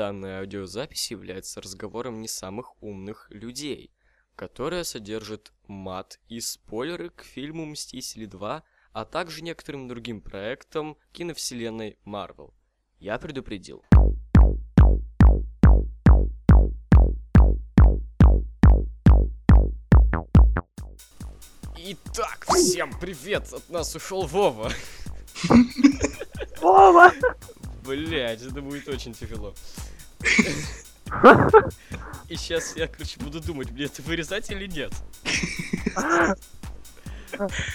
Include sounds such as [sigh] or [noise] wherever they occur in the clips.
Данная аудиозапись является разговором не самых умных людей, которая содержит мат и спойлеры к фильму «Мстители 2», а также некоторым другим проектам киновселенной Марвел. Я предупредил. Итак, всем привет! От нас ушел Вова. Вова! Блять, это будет очень тяжело. И сейчас я, короче, буду думать, мне это вырезать или нет.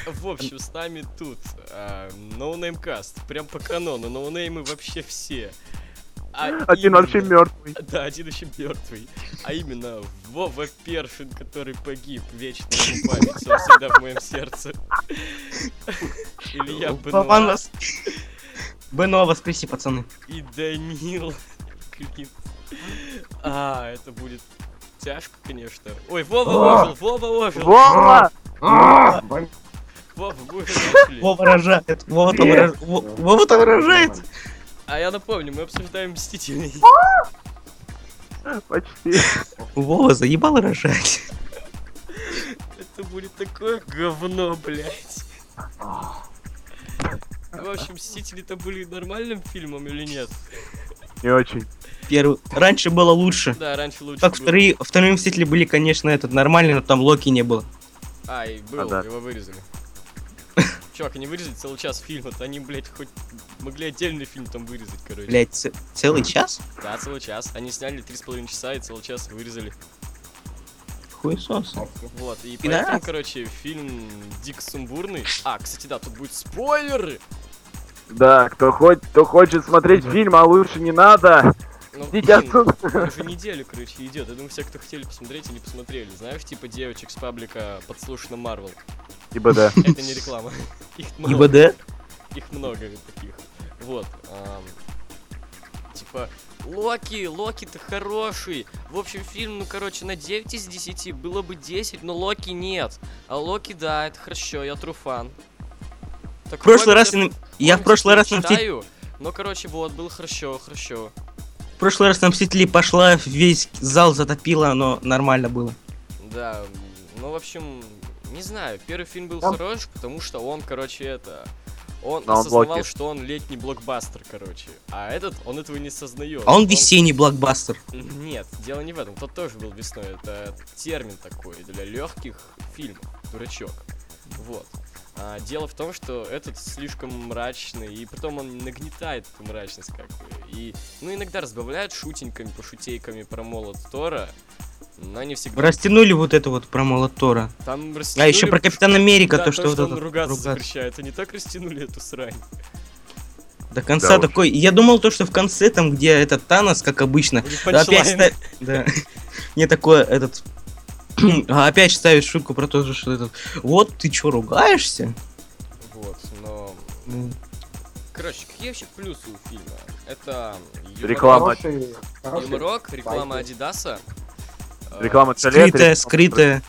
В общем, с нами тут а, NoNameCast, прям по канону, ноунеймы вообще все. А Один именно- вообще мертвый. Да, один еще мертвый. А именно Вова Першин, который погиб, вечно ему память, он всегда в моем сердце. Илья вас... Бенуа воскреси, пацаны. и Данил. Клин. А, это будет тяжко, конечно. Ой, Вова ожил, Вова ожил. Вова! Вова, мы начали. Вова рожает. Вова там рож- Во- Вова там рожает. А я напомню, мы обсуждаем Мстителей. Почти. Вова заебал рожать. Это будет такое говно, блядь. В общем, Мстители-то были нормальным фильмом или нет? Не очень. Первый. Раньше было лучше. Да, раньше лучше Как было. вторые, вторые мстители были, конечно, этот нормальный, но там Локи не было. А, и был, А, да. его вырезали. [laughs] Чувак, они вырезали целый час фильма, то они, блядь, хоть могли отдельный фильм там вырезать, короче. Блять, ц- целый час? Да, целый час. Они сняли три с половиной часа и целый час вырезали. Хуесос. Вот, и поэтому, короче, фильм дико сумбурный. А, кстати, да, тут будут спойлеры! Да, кто, хоть, кто хочет смотреть фильм, а лучше не надо. Ну, Идите блин, отсюда. уже [laughs] неделю, короче, идет. Я думаю, все, кто хотели посмотреть и не посмотрели. Знаешь, типа девочек с паблика подслушано Марвел. Ибо да. [laughs] Это не реклама. [laughs] Их много. ИБД? Их много таких. Вот. Типа, Локи, Локи-то хороший. В общем, фильм, ну, короче, на 9 из 10 было бы 10, но Локи нет. А Локи, да, это хорошо, я труфан. Так В прошлый раз я, я в прошлый не раз на читаю, Но, короче, вот, было хорошо, хорошо. В прошлый раз на Мстителей пошла, весь зал затопила, но нормально было. Да, ну, в общем, не знаю, первый фильм был Там- хорош, потому что он, короче, это... Он Но он осознавал, блокит. что он летний блокбастер, короче. А этот, он этого не сознает. А он весенний блокбастер. Нет, дело не в этом. Тот тоже был весной. Это термин такой для легких фильмов. Дурачок. Вот. А, дело в том, что этот слишком мрачный, и потом он нагнетает эту мрачность как бы. И, ну, иногда разбавляет шутеньками, пошутейками про молот Тора, но не всегда. Растянули вот это вот про молот Тора. Там А растянули- еще про Капитан Америка, Да, то, что вот он это ругаться запрещает. Они так растянули эту срань. До конца Да уж. такой. Я думал то, что в конце там, где этот Танос, как обычно, опять ста- [laughs] да. Не такое этот. [clears throat] А опять ставит шутку про то, что этот. Вот ты чё ругаешься? Вот, но... Ну, Короче, какие вообще плюсы у фильма? Это юморок- Реклама. Юморок, реклама байки. Адидаса. э, Реклама туалета, Скрытая, реклама- скрытая.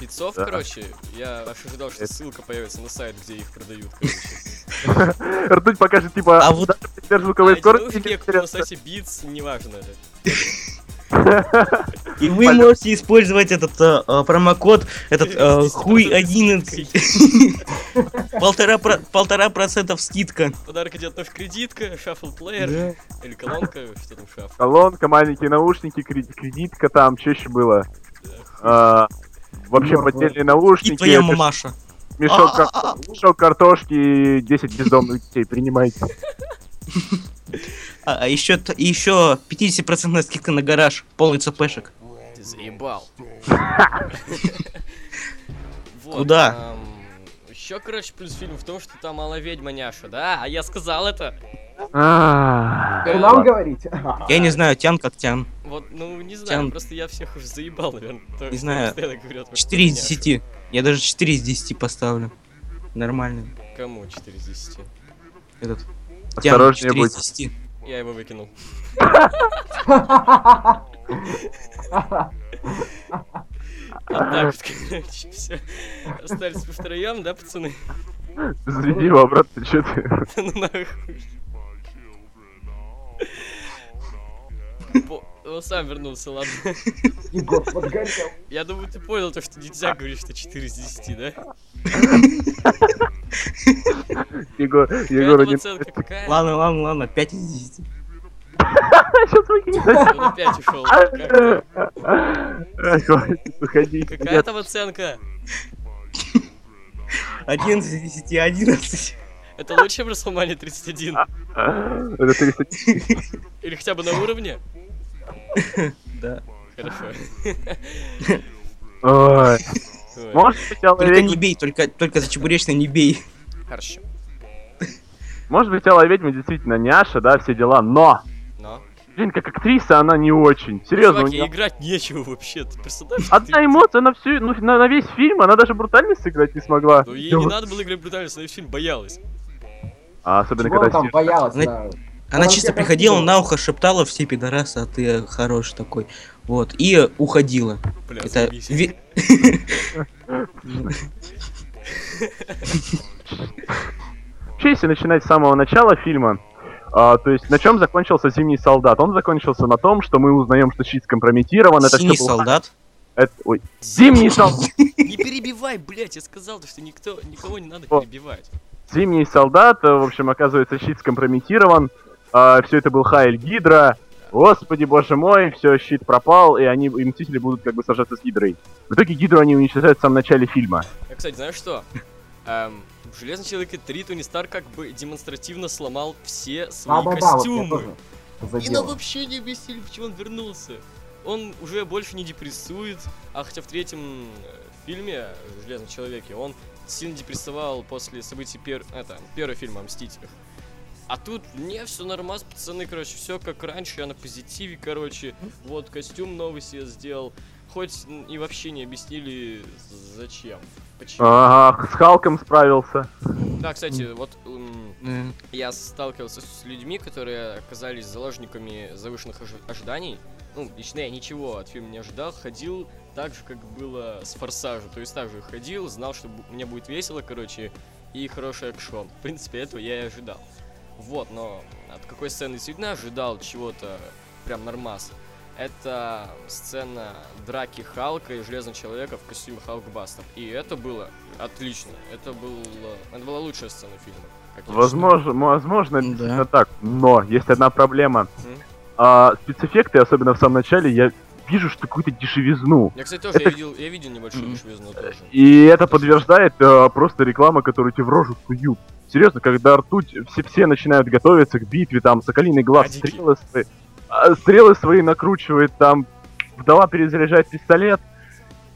Битцов, Да. короче, я аж ожидал, что ссылка появится на сайт, где их продают, [laughs] короче. Ртуть покажет, типа, А вот- даже звуковой скорости. на сайте Beats, неважно. [laughs] И вы можете использовать этот э, э, промокод, этот э, 10% хуй 11. Полтора про- Полтора процентов скидка. Подарок идет наш кредитка, шаффл плеер, или колонка, что там шаффл. Колонка, маленькие наушники, кредит- кредитка там, что еще было? А, Вообще поддельные И наушники, твоя меш- мамаша. мешок, кар- мешок картошки и 10 бездомных детей, принимайте. [laughs] А, а еще, еще 50% скидка на гараж, полный цепешек. Ты заебал. [laughs] Куда? Еще, короче, плюс фильм в том, что там мало ведьма няша, да? А я сказал это. А, Теперь нам говорите? [laughs] Я не знаю, тян как тян. Вот, ну, не знаю, Тян. просто я всех уже заебал, наверное. Не знаю. постоянно говорят про 4 из няшу. 10. Я даже 4 из 10 поставлю. Нормально. Кому 4 из 10? Этот. Тян Осторожнее 4 из будь. 10. Я его выкинул. Так, вот, короче, все. Остались втроем, да, пацаны? Заведи его обратно, что ты? [laughs] Ну нахуй. Он сам вернулся, ладно. Егор подгорел. Я думаю, ты понял то, что нельзя говорить, что 4 из 10, да? Егор, оценка? Какая? Ладно, ладно, ладно, 5 из 10. Сейчас выкинет. Он опять ушел. Хватит, уходи. Какая там оценка? 11 из 10, 11. Это лучше, чем WrestleMania 31? Это 300. Или хотя бы на уровне? Да. Хорошо. Может быть, Только не Алла бей, только, только за чебуречное не бей. Хорошо. Может быть, Алла Ведьма действительно няша, да, все дела, но... Но. Блин, как актриса она не очень. Серьезно, у Чувак, неё ей играть нечего вообще. Ты? Одна эмоция на всю, ну, на, на весь фильм, она даже брутальность сыграть не смогла. Ну ей не надо было играть брутальность, она весь фильм боялась. А особенно Чего она когда там боялась? Да? Она чисто приходила, на ухо шептала все пидорасы, а ты хороший такой. Вот. И уходила. Бля, Это... ви- [laughs] если начинать с самого начала фильма, а, то есть на чем закончился Зимний солдат? Он закончился на том, что мы узнаем, что щит скомпрометирован. Это Синий всё был- солдат. [laughs] это- ой, Зимний [laughs] солдат. Не перебивай, блять, я сказал, что никто, никого не надо перебивать. Зимний солдат, э, в общем, оказывается, щит скомпрометирован. Все это был Хайль Гидра. Господи, боже мой, все, щит пропал, и они, и Мстители будут как бы сражаться с Гидрой. В итоге Гидру они уничтожают в самом начале фильма. А, кстати, знаешь что? [laughs] Эм, в Железном Человеке 3 Тони Старк как бы демонстративно сломал все свои вот я костюмы. тоже И нам вообще не объяснили, почему он вернулся. Он уже больше не депрессует, а хотя в третьем э, фильме в Железном Человеке он сильно депрессовал после событий пер... это, первого фильма о Мстителях. А тут не, все нормас, пацаны, короче, все как раньше, я на позитиве, короче, вот костюм новый себе сделал. Хоть и вообще не объяснили, зачем. Почему. Ага, с Халком справился. Да, кстати, вот м, Э, я сталкивался с людьми, которые оказались заложниками завышенных ожи- ожиданий. Ну, лично я ничего от фильма не ожидал, ходил так же, как было с Форсажем. То есть так же ходил, знал, что мне будет весело, короче, и хороший экшон. В принципе, этого я и ожидал. Вот, но от какой сцены действительно ожидал чего-то прям нормас. Это сцена драки Халка и Железного Человека в костюме Халкбастер. И это было отлично. Это, был, это была лучшая сцена фильма. как я считаю. Возможно, возможно, Да. действительно так. Но есть одна проблема. А, спецэффекты, особенно в самом начале, я вижу что какую-то дешевизну. Я, кстати, тоже Это- я видел, я видел небольшую дешевизну тоже. И это подтверждает э, просто реклама, которую тебе в рожу суют. Серьезно, когда ртуть, все, все начинают готовиться к битве, там, Соколиный глаз, Адики. стрелы свои, а, стрелы свои накручивает, там, вдова перезаряжает пистолет,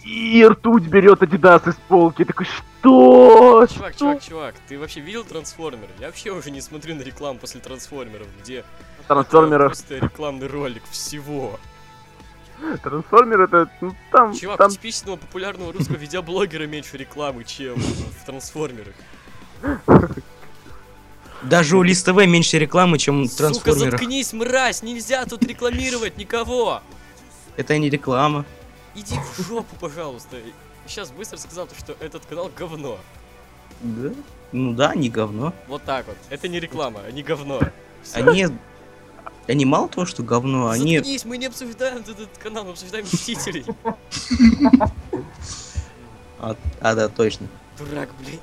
и ртуть берет Адидас из полки. Я такой, что? Чувак, Что? чувак, чувак, ты вообще видел трансформеры? Я вообще уже не смотрю на рекламу после трансформеров, где это Трансформеров. просто рекламный ролик всего. Трансформер это, ну, там, Чувак, там типичного популярного русского видеоблогера меньше рекламы, чем в трансформерах. Даже у Лист ТВ меньше рекламы, чем у Сука, трансформеров. заткнись, мразь, нельзя тут рекламировать никого. Это не реклама. Иди в жопу, пожалуйста. Сейчас быстро сказал, то, что этот канал говно. Да? Ну да, не говно. Вот так вот. Это не реклама, а не говно. Всё. Они... Они мало того, что говно, они... Заткнись, мы не обсуждаем этот канал, мы обсуждаем Мстителей. А, а, да, точно. Дурак, блин.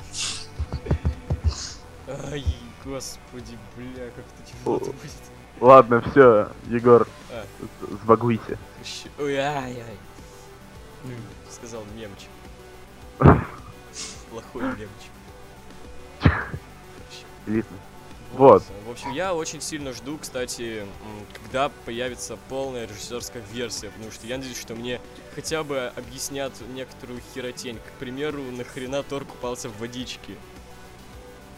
Ай, господи, бля, как это тяжело будет. Ладно, все, Егор, А. с- сбагуйся. Ай-ай. Ну, Сказал мемчик. Плохой мемчик. Видно. Вот. В общем, я очень сильно жду, кстати, когда появится полная режиссерская версия, потому что я надеюсь, что мне хотя бы объяснят некоторую херотень. К примеру, нахрена Тор купался в водичке.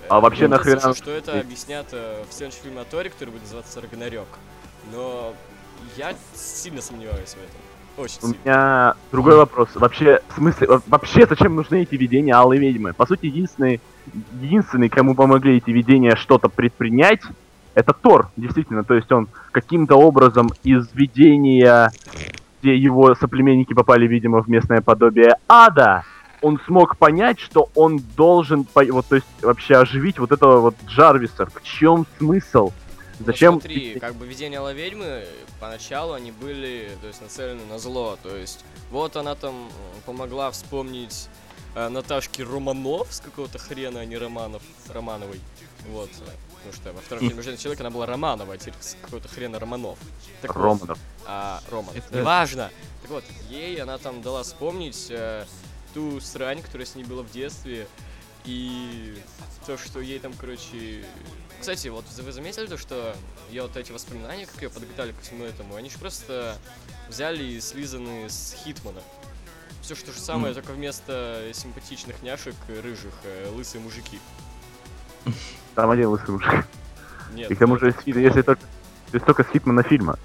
А вообще кажется, нахрена- Что, это объяснят э, в следующем фильме о Торе, который будет называться Рагнарёк. Но я сильно сомневаюсь в этом. Очень У сильно. меня другой вопрос. Вообще, в смысле, во- вообще зачем нужны эти видения Алой Ведьмы? По сути, единственный, единственный, кому помогли эти видения что-то предпринять, это Тор, действительно. То есть он каким-то образом из видения, где его соплеменники попали, видимо, в местное подобие ада, он смог понять, что он должен, по- вот, то есть вообще оживить вот этого вот Джарвиса. В чем смысл? Ну, Зачем? смотри, как бы видения Алой ведьмы, поначалу они были, то есть, нацелены на зло. То есть, вот она там помогла вспомнить э, Наташке Романов с какого-то хрена, а не Романов, Романовой. Вот. Потому что во втором фильме «Железный человек» она была Романова, а теперь с какого-то хрена Романов. Так вот, Романов. а, Роман. Это- Неважно. Так вот, ей она там дала вспомнить э, ту срань, которая с ней была в детстве. И то, что ей там, короче... Кстати, вот вы заметили то, что я вот эти воспоминания, как ее подготовили ко всему этому, они же просто взяли и слизаны с Хитмана. Все что же самое, только вместо симпатичных няшек рыжих, э, лысые мужики. Там один лысый мужик. Нет. И к тому же, если если только, если только с Хитмана фильма.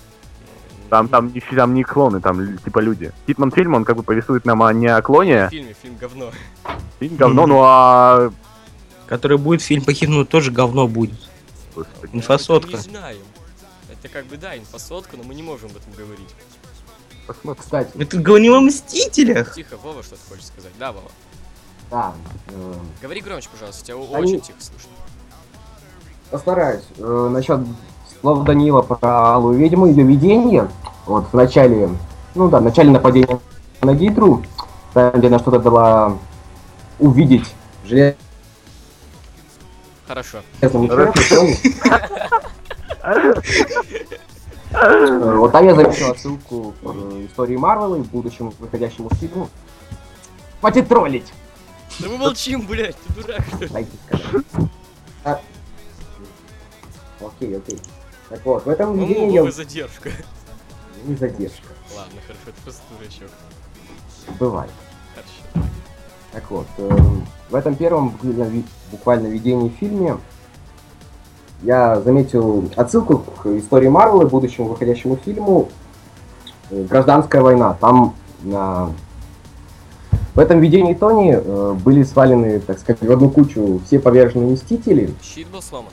Там, там, не, там не клоны, там типа люди. Хитман фильм, он как бы повествует нам о, не о В клоне, фильме, фильм говно. фильм говно, ну а... Который будет фильм по Хитману, тоже говно будет. Господи. Инфосотка. Мы не знаем. Это как бы, да, инфосотка, но мы не можем об этом говорить. Посмотрим. Кстати, Мы тут говорим о Мстителях. Тихо, Вова, что ты хочешь сказать? Да, Вова. да, э, Говори громче, пожалуйста, тебя Они- очень тихо слышно. постараюсь. Э, насчет слов Данила про Алую Ведьму, ее видение, вот в начале, ну да, в начале нападения на Гидру, там, где она что-то дала увидеть железному Хорошо. Вот там я заметил ссылку к истории Марвела и будущему выходящему фильму. Хватит троллить! Да мы молчим, блядь, ты дурак. А. Окей, окей. Так вот, в этом Ну, видении я... Задержка. [laughs] Не задержка. Ладно, хорошо, это просто дурачок. Бывает. Хорошо. Так вот, эм, в этом первом буквально, ви- буквально видении фильме я заметил отсылку к истории Марвела, будущему выходящему фильму э, «Гражданская война». Там на... в этом видении Тони э, были свалены, так сказать, в одну кучу все поверженные Мстители. Щит был сломан?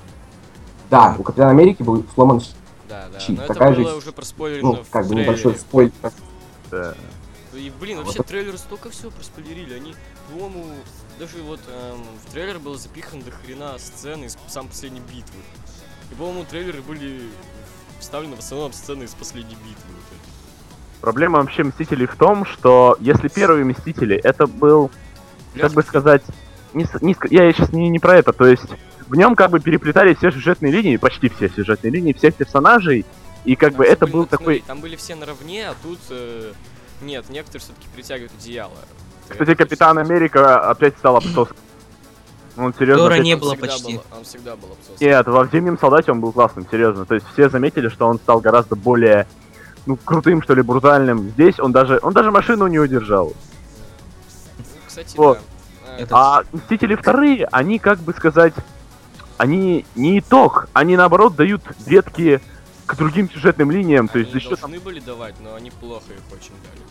Да, у Капитана Америки был сломан. Да, да. Щит, Но это такая же- было уже проспойлерено Ну, в как бы небольшой спойлер. Да. И, блин, вообще трейлер столько всего проспойлерили. Они, по-моему, даже вот эм, в трейлер было запихан до хрена сцены из сам последней битвы. И, по-моему, трейлеры были вставлены в основном сцены из последней битвы. вот. Проблема вообще Мстителей в том, что если первые Мстители, это был, как бы сказать, не, не я сейчас не, не про это, то есть в нем как бы переплетались все сюжетные линии, почти все сюжетные линии всех персонажей, и как бы Там это были, был вот смотри, такой... Там были все наравне, а тут э, нет, некоторые все-таки притягивают одеяло. Кстати, это Капитан Америка опять стал обсосом. Он серьезно... Тора опять- не было почти. был- он всегда был обсосом. Нет, во «Зимнем солдате» он был классным, серьезно. То есть все заметили, что он стал гораздо более, ну, крутым, что ли, брутальным. Здесь он даже, он даже машину не удержал. Ну, Кстати, Вот. да. Это- А Мстители вторые, они, как бы сказать, они не итог, они наоборот дают ветки к другим сюжетным линиям. То есть, за Они счет, должны были давать, но они плохо их очень дали.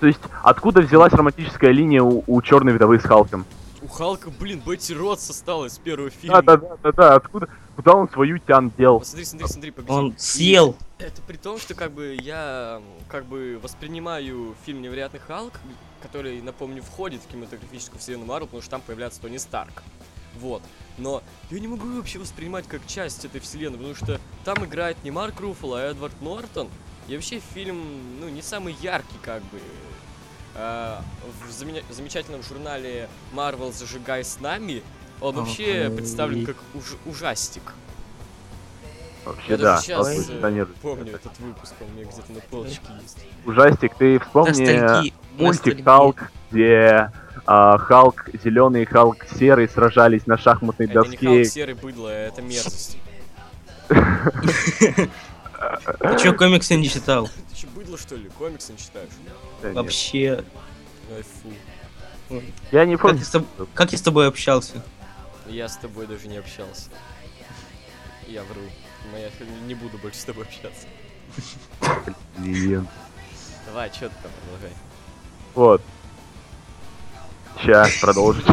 то есть откуда взялась романтическая линия у, у Черной вдовы с Халком? У Халка, блин, Бетти Ротс осталась с первого фильма. Да, да, да, да, да, откуда, куда он свою тян дел? Посмотри, смотри, смотри, погоди. Он И съел. Это при том, что как бы я как бы воспринимаю фильм «Невероятный Халк», который, напомню, входит в кинематографическую вселенную Марвел, потому что там появляется Тони Старк. Вот. Но я не могу вообще воспринимать как часть этой вселенной, потому что там играет не Марк Руффало, а Эдвард Нортон. И вообще фильм, ну, не самый яркий, как бы. А, в заменя- замечательном журнале Marvel «Зажигай с нами» он вообще Ага. представлен как уж- ужастик. Вообще, Я да. даже сейчас э, помню этот выпуск, он у меня где-то на полочке есть. Ужастик, ты вспомни Ностальги- мультик. Халк, где а, Халк зеленый и Халк серый сражались на шахматной Это не доске. Халк серый быдло, это мерзость. [laughs] Ты чё, комиксы не читал? Ты что, быдло что ли? Комиксы не читаешь? Вообще. Я не помню. как я с тобой общался? Я с тобой даже не общался. Я вру. Но я не буду больше с тобой общаться. Блин. Давай, что ты там продолжай. Вот. Сейчас продолжить.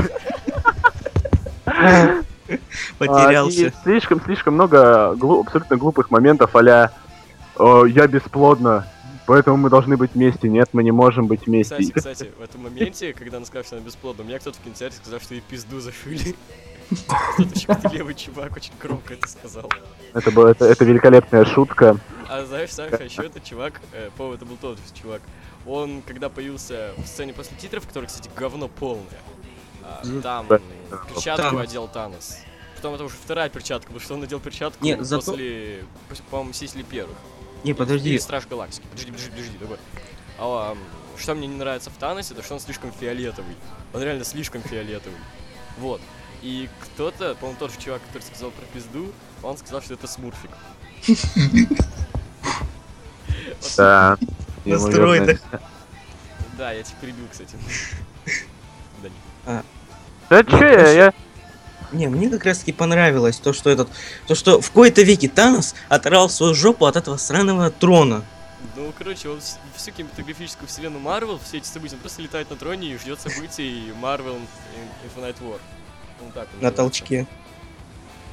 Потерялся. А, и слишком, слишком много абсолютно глупых моментов а я бесплодна, поэтому мы должны быть вместе. Нет, мы не можем быть вместе. Кстати, кстати, в этом моменте, когда она сказала, что она бесплодна, меня кто-то в кинотеатре сказал, что ей пизду зашили. Кто-то щептливый [laughs] чувак очень громко это сказал. Это, была, это, это великолепная шутка. А знаешь, Саша, еще этот чувак, э, по это был тот же чувак, он, когда появился в сцене после титров, который, кстати, говно полное, а, там перчатку одел Танос. Потом это уже вторая перчатка, потому что он надел перчатку Не, зато- после, после, по-моему, Мстителей первых. Не, подожди. Страж Галактики. Подожди, подожди, подожди, такой. А, что мне не нравится в Таносе, то что он слишком фиолетовый. Он реально слишком фиолетовый. Вот. И кто-то, по-моему, тот же чувак, который сказал про пизду, он сказал, что это смурфик. Да. На стероидах. Да, я тебя перебил, кстати. Да не. Да чё я. Не, мне как раз таки понравилось то, что этот, то, что в кои-то веке Танос оторвал свою жопу от этого сраного трона. Ну, короче, он вс- всю кинематографическую вселенную Марвел, все эти события, он просто летает на троне и ждет событий Marvel Infinite War. Ну, так На толчке.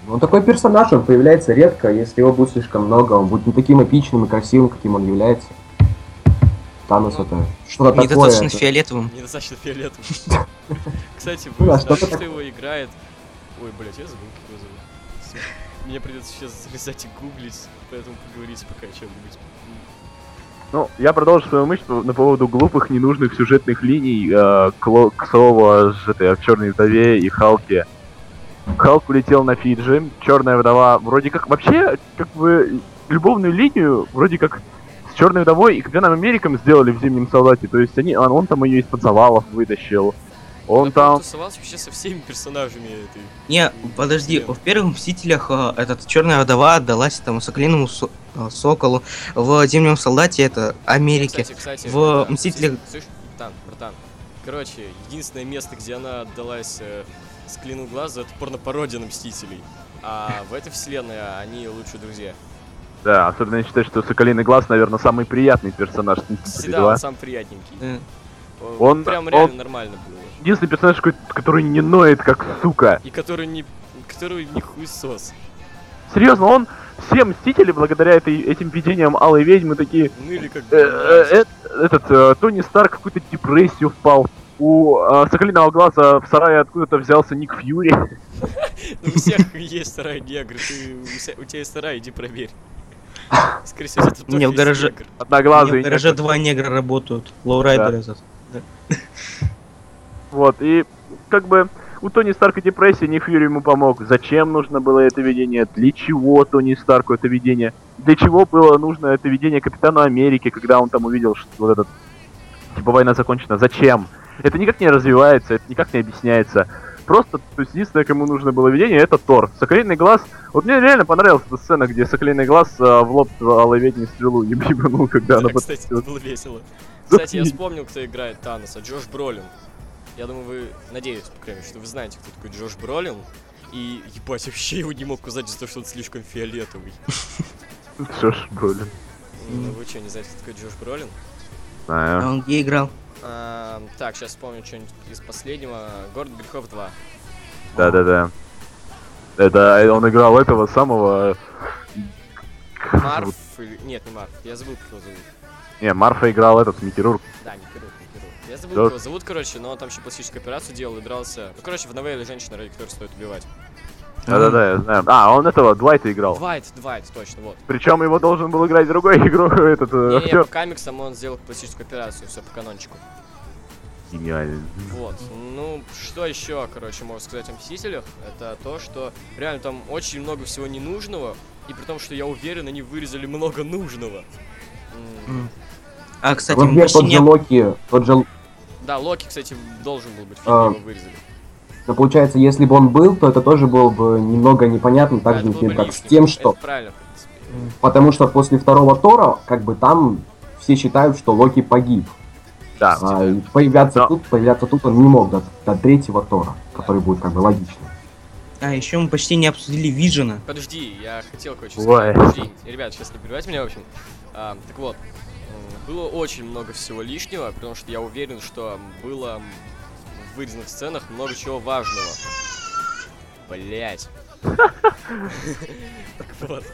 Ну, Он такой персонаж, он появляется редко, если его будет слишком много, он будет не таким эпичным и красивым, каким он является. Танос это что-то такое. Недостаточно это- фиолетовым. Недостаточно фиолетовым. [laughs] Кстати, Ну вы знаете, что-то что его играет... Ой, блядь, я забыл, как его зовут. Мне придется сейчас залезать и гуглить, поэтому поговорите пока о чем-нибудь. Ну, я продолжу свою мысль по- на поводу глупых, ненужных сюжетных линий э, Кло- Ксова с этой в Черной вдове и Халке. Халк улетел на Фиджи, Черная вдова вроде как вообще как бы любовную линию вроде как Черной вдовой и Капитаном Америком сделали в Зимнем солдате. То есть они, он, он там ее из-под завалов вытащил. Он Я там. тусовался вообще со всеми персонажами этой. Не, подожди, в первых Мстителях э, этот Черная вдова отдалась этому Соколиному со- э, Соколу, в Зимнем солдате это Америке. Кстати, кстати, В да, «Мстителях» слышь, братан, братан. Короче, единственное место, где она отдалась э, с клину глаза, это порнопародия на Мстителей. А в этой вселенной они лучшие друзья. Да, особенно я считаю, что Соколиный Глаз, наверное, самый приятный персонаж да, 2. он сам приятненький. Э, Он- прям он- реально нормально было. Единственный персонаж, который не ноет, как сука. И который не, который не хуесос. Серьезно, он все мстители, благодаря этой, этим видениям Алой Ведьмы, такие... Ну или как э, э, э, этот, э, Тони Старк в какую-то депрессию впал. У э, Соколиного Глаза в сарае откуда-то взялся Ник Фьюри. [laughs] Ну, у всех есть сарай негр, у тебя есть сарай, иди проверь. Скорее всего, это тоже в гараже- Одноглазый. в гараже два негра работают. Лоурайдер этот. [laughs] Вот, и как бы у Тони Старка депрессия, Ник Фьюри ему помог. Зачем нужно было это видение? Для чего Тони Старку это видение? Для чего было нужно это видение Капитану Америки, когда он там увидел, что вот этот... Типа война закончена. Зачем? Это никак не развивается, это никак не объясняется. Просто, то есть, единственное, кому нужно было видение, это Тор. Соколиный глаз. Вот мне реально понравилась эта сцена, где Соколиный глаз а, в лоб Алой Ведьме стрелу еб- ебанул, когда она Да, кстати, это было весело. Кстати, я вспомнил, кто играет Таноса. Джош Бролин. Я думаю, вы, надеюсь, по крайней мере, что вы знаете, кто такой Джош Бролин. И, ебать, вообще его не мог узнать из-за того, что он слишком фиолетовый. Что ж, блин. Ну, вы что, не знаете, кто такой Джош Бролин? Знаю. А он где играл? А, так, сейчас вспомню что-нибудь из последнего. Город грехов 2. Да-да-да. Это он играл этого самого... Марф. Нет, не Марф. Я забыл, как его зовут. Не, Марфа играл этот Микерург. Да, не Кирук. Я забыл, Да. его зовут, короче, но он там еще пластическую операцию делал и дрался. Ну, короче, в новелле женщина, ради которой стоит убивать. Да-да-да, я знаю. А, он этого Двайта играл. Двайт, Двайт, точно, вот. Причем его должен был играть другой [laughs] игрок, этот э, Не, не, актер. по комиксам он сделал пластическую операцию, все по канончику. Гениально. Вот. Ну, что еще, короче, можно сказать о Мстителях? Это то, что реально там очень много всего ненужного, и при том, что я уверен, они вырезали много нужного. А, кстати, Например, почти тот же не... Локи, тот же... Да, Локи, кстати, должен был быть, фильм А. его вырезали. Ну, получается, если бы он был, то это тоже было бы немного непонятно, так Да, же, например, как с тем, Это что... правильно, в принципе. Потому что после второго Тора, как бы там все считают, что Локи погиб. Да. А, появляться Да. тут, появляться тут он не мог до, до третьего Тора, который будет как бы логично. А, еще мы почти не обсудили Вижена. Подожди, я хотел кое-что Ой. сказать. Подожди, ребят, сейчас не перебивайте меня, в общем. А, так вот, было очень много всего лишнего, потому что я уверен, что было вырезанных сценах много чего важного. Блять. Так вот.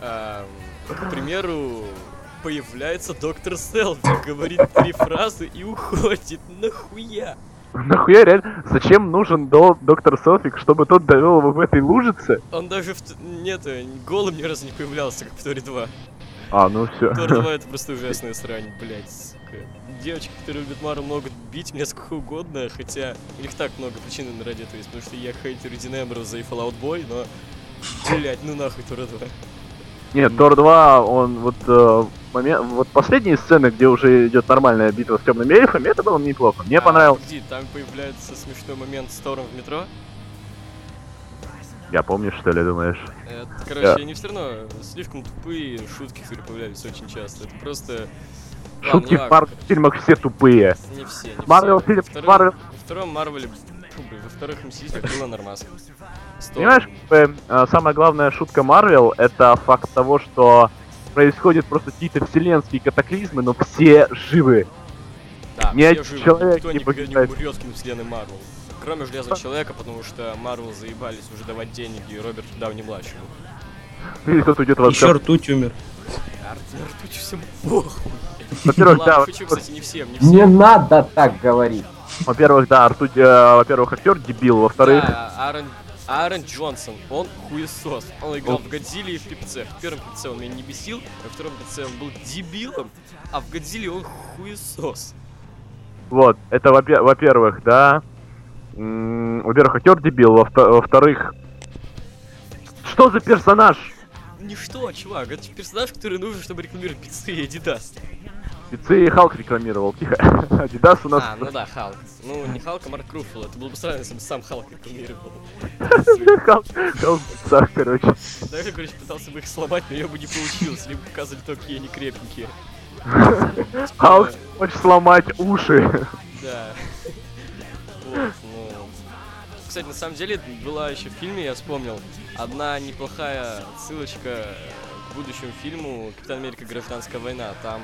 К примеру, появляется доктор Селфи, говорит три фразы и уходит. Нахуя? Нахуя реально? Зачем нужен до доктор Софик, чтобы тот довел его в этой лужице? Он даже в... Нет, голым ни разу не появлялся, как в Торе 2. А, ну все. Тор 2 [laughs] это просто ужасная срань, блядь, сука. Девочки, которые любят Мару, могут бить меня сколько угодно, хотя у них так много причин ради этого есть, потому что я хейтер Дин Эмброуза и Fallout Boy, но... Блять, ну нахуй Тора 2. Нет, Тор 2, он вот э, момент, вот последние сцены, где уже идет нормальная битва с темными эльфами, это было неплохо. Мне А, понравилось. Погоди, там появляется смешной момент с Тором в метро. Я помню, что ли, думаешь? Это, короче, они все равно слишком тупые шутки, которые появлялись очень часто. Это просто... Шутки в. Марвел фильмах все тупые. Не все, не Марвел все. фильм, Во втором- Марвел- Во втором Марвеле... Во вторых Мстителях было нормас. Понимаешь, как бы, э, самая главная шутка Марвел это факт того, что происходят просто какие-то вселенские катаклизмы, но все живы. Да, ни все один живы, человек никто не не, погибает. не умрет в вселенной Марвел. Кроме Железного Человека, потому что Марвел заебались уже давать деньги Роберту Дауни-младшему. Или кто-то уйдет в Еще ртуть умер. Артур всем похуй. Во-первых, да, шучу, кстати, не всем, не Не всем. надо так говорить. во-первых, да, Артур, э, во-первых, актер дебил, во-вторых, Да, Аарон, Аарон Джонсон, он хуесос. Он играл в Годзилле и в Пипце. В первом Пипце он меня не бесил, во втором Пипце он был дебилом, а в Годзилле он хуесос. вот, это во-пе- во-первых, да, во-первых, актер дебил, во-вто- во-вторых, что за персонаж? Ничто, чувак, это персонаж, который нужен, чтобы рекламировать пиццы и Адидас. Пиццы и Халк рекламировал, тихо. [laughs] Адидас у нас... А, ну да, Халк. Ну, не Халк, а Марк Руффало. Это было бы странно, если бы сам Халк рекламировал. [laughs] Халк, Халк пиццах, короче. Да, я, короче, пытался бы их сломать, но я бы не получилось. Либо показывали то, какие они крепенькие. [laughs] Халк хочет сломать уши. Да. Вот, ну... Кстати, на самом деле, была еще в фильме, я вспомнил, одна неплохая ссылочка к будущему фильму «Капитан Америка. Гражданская война». Там,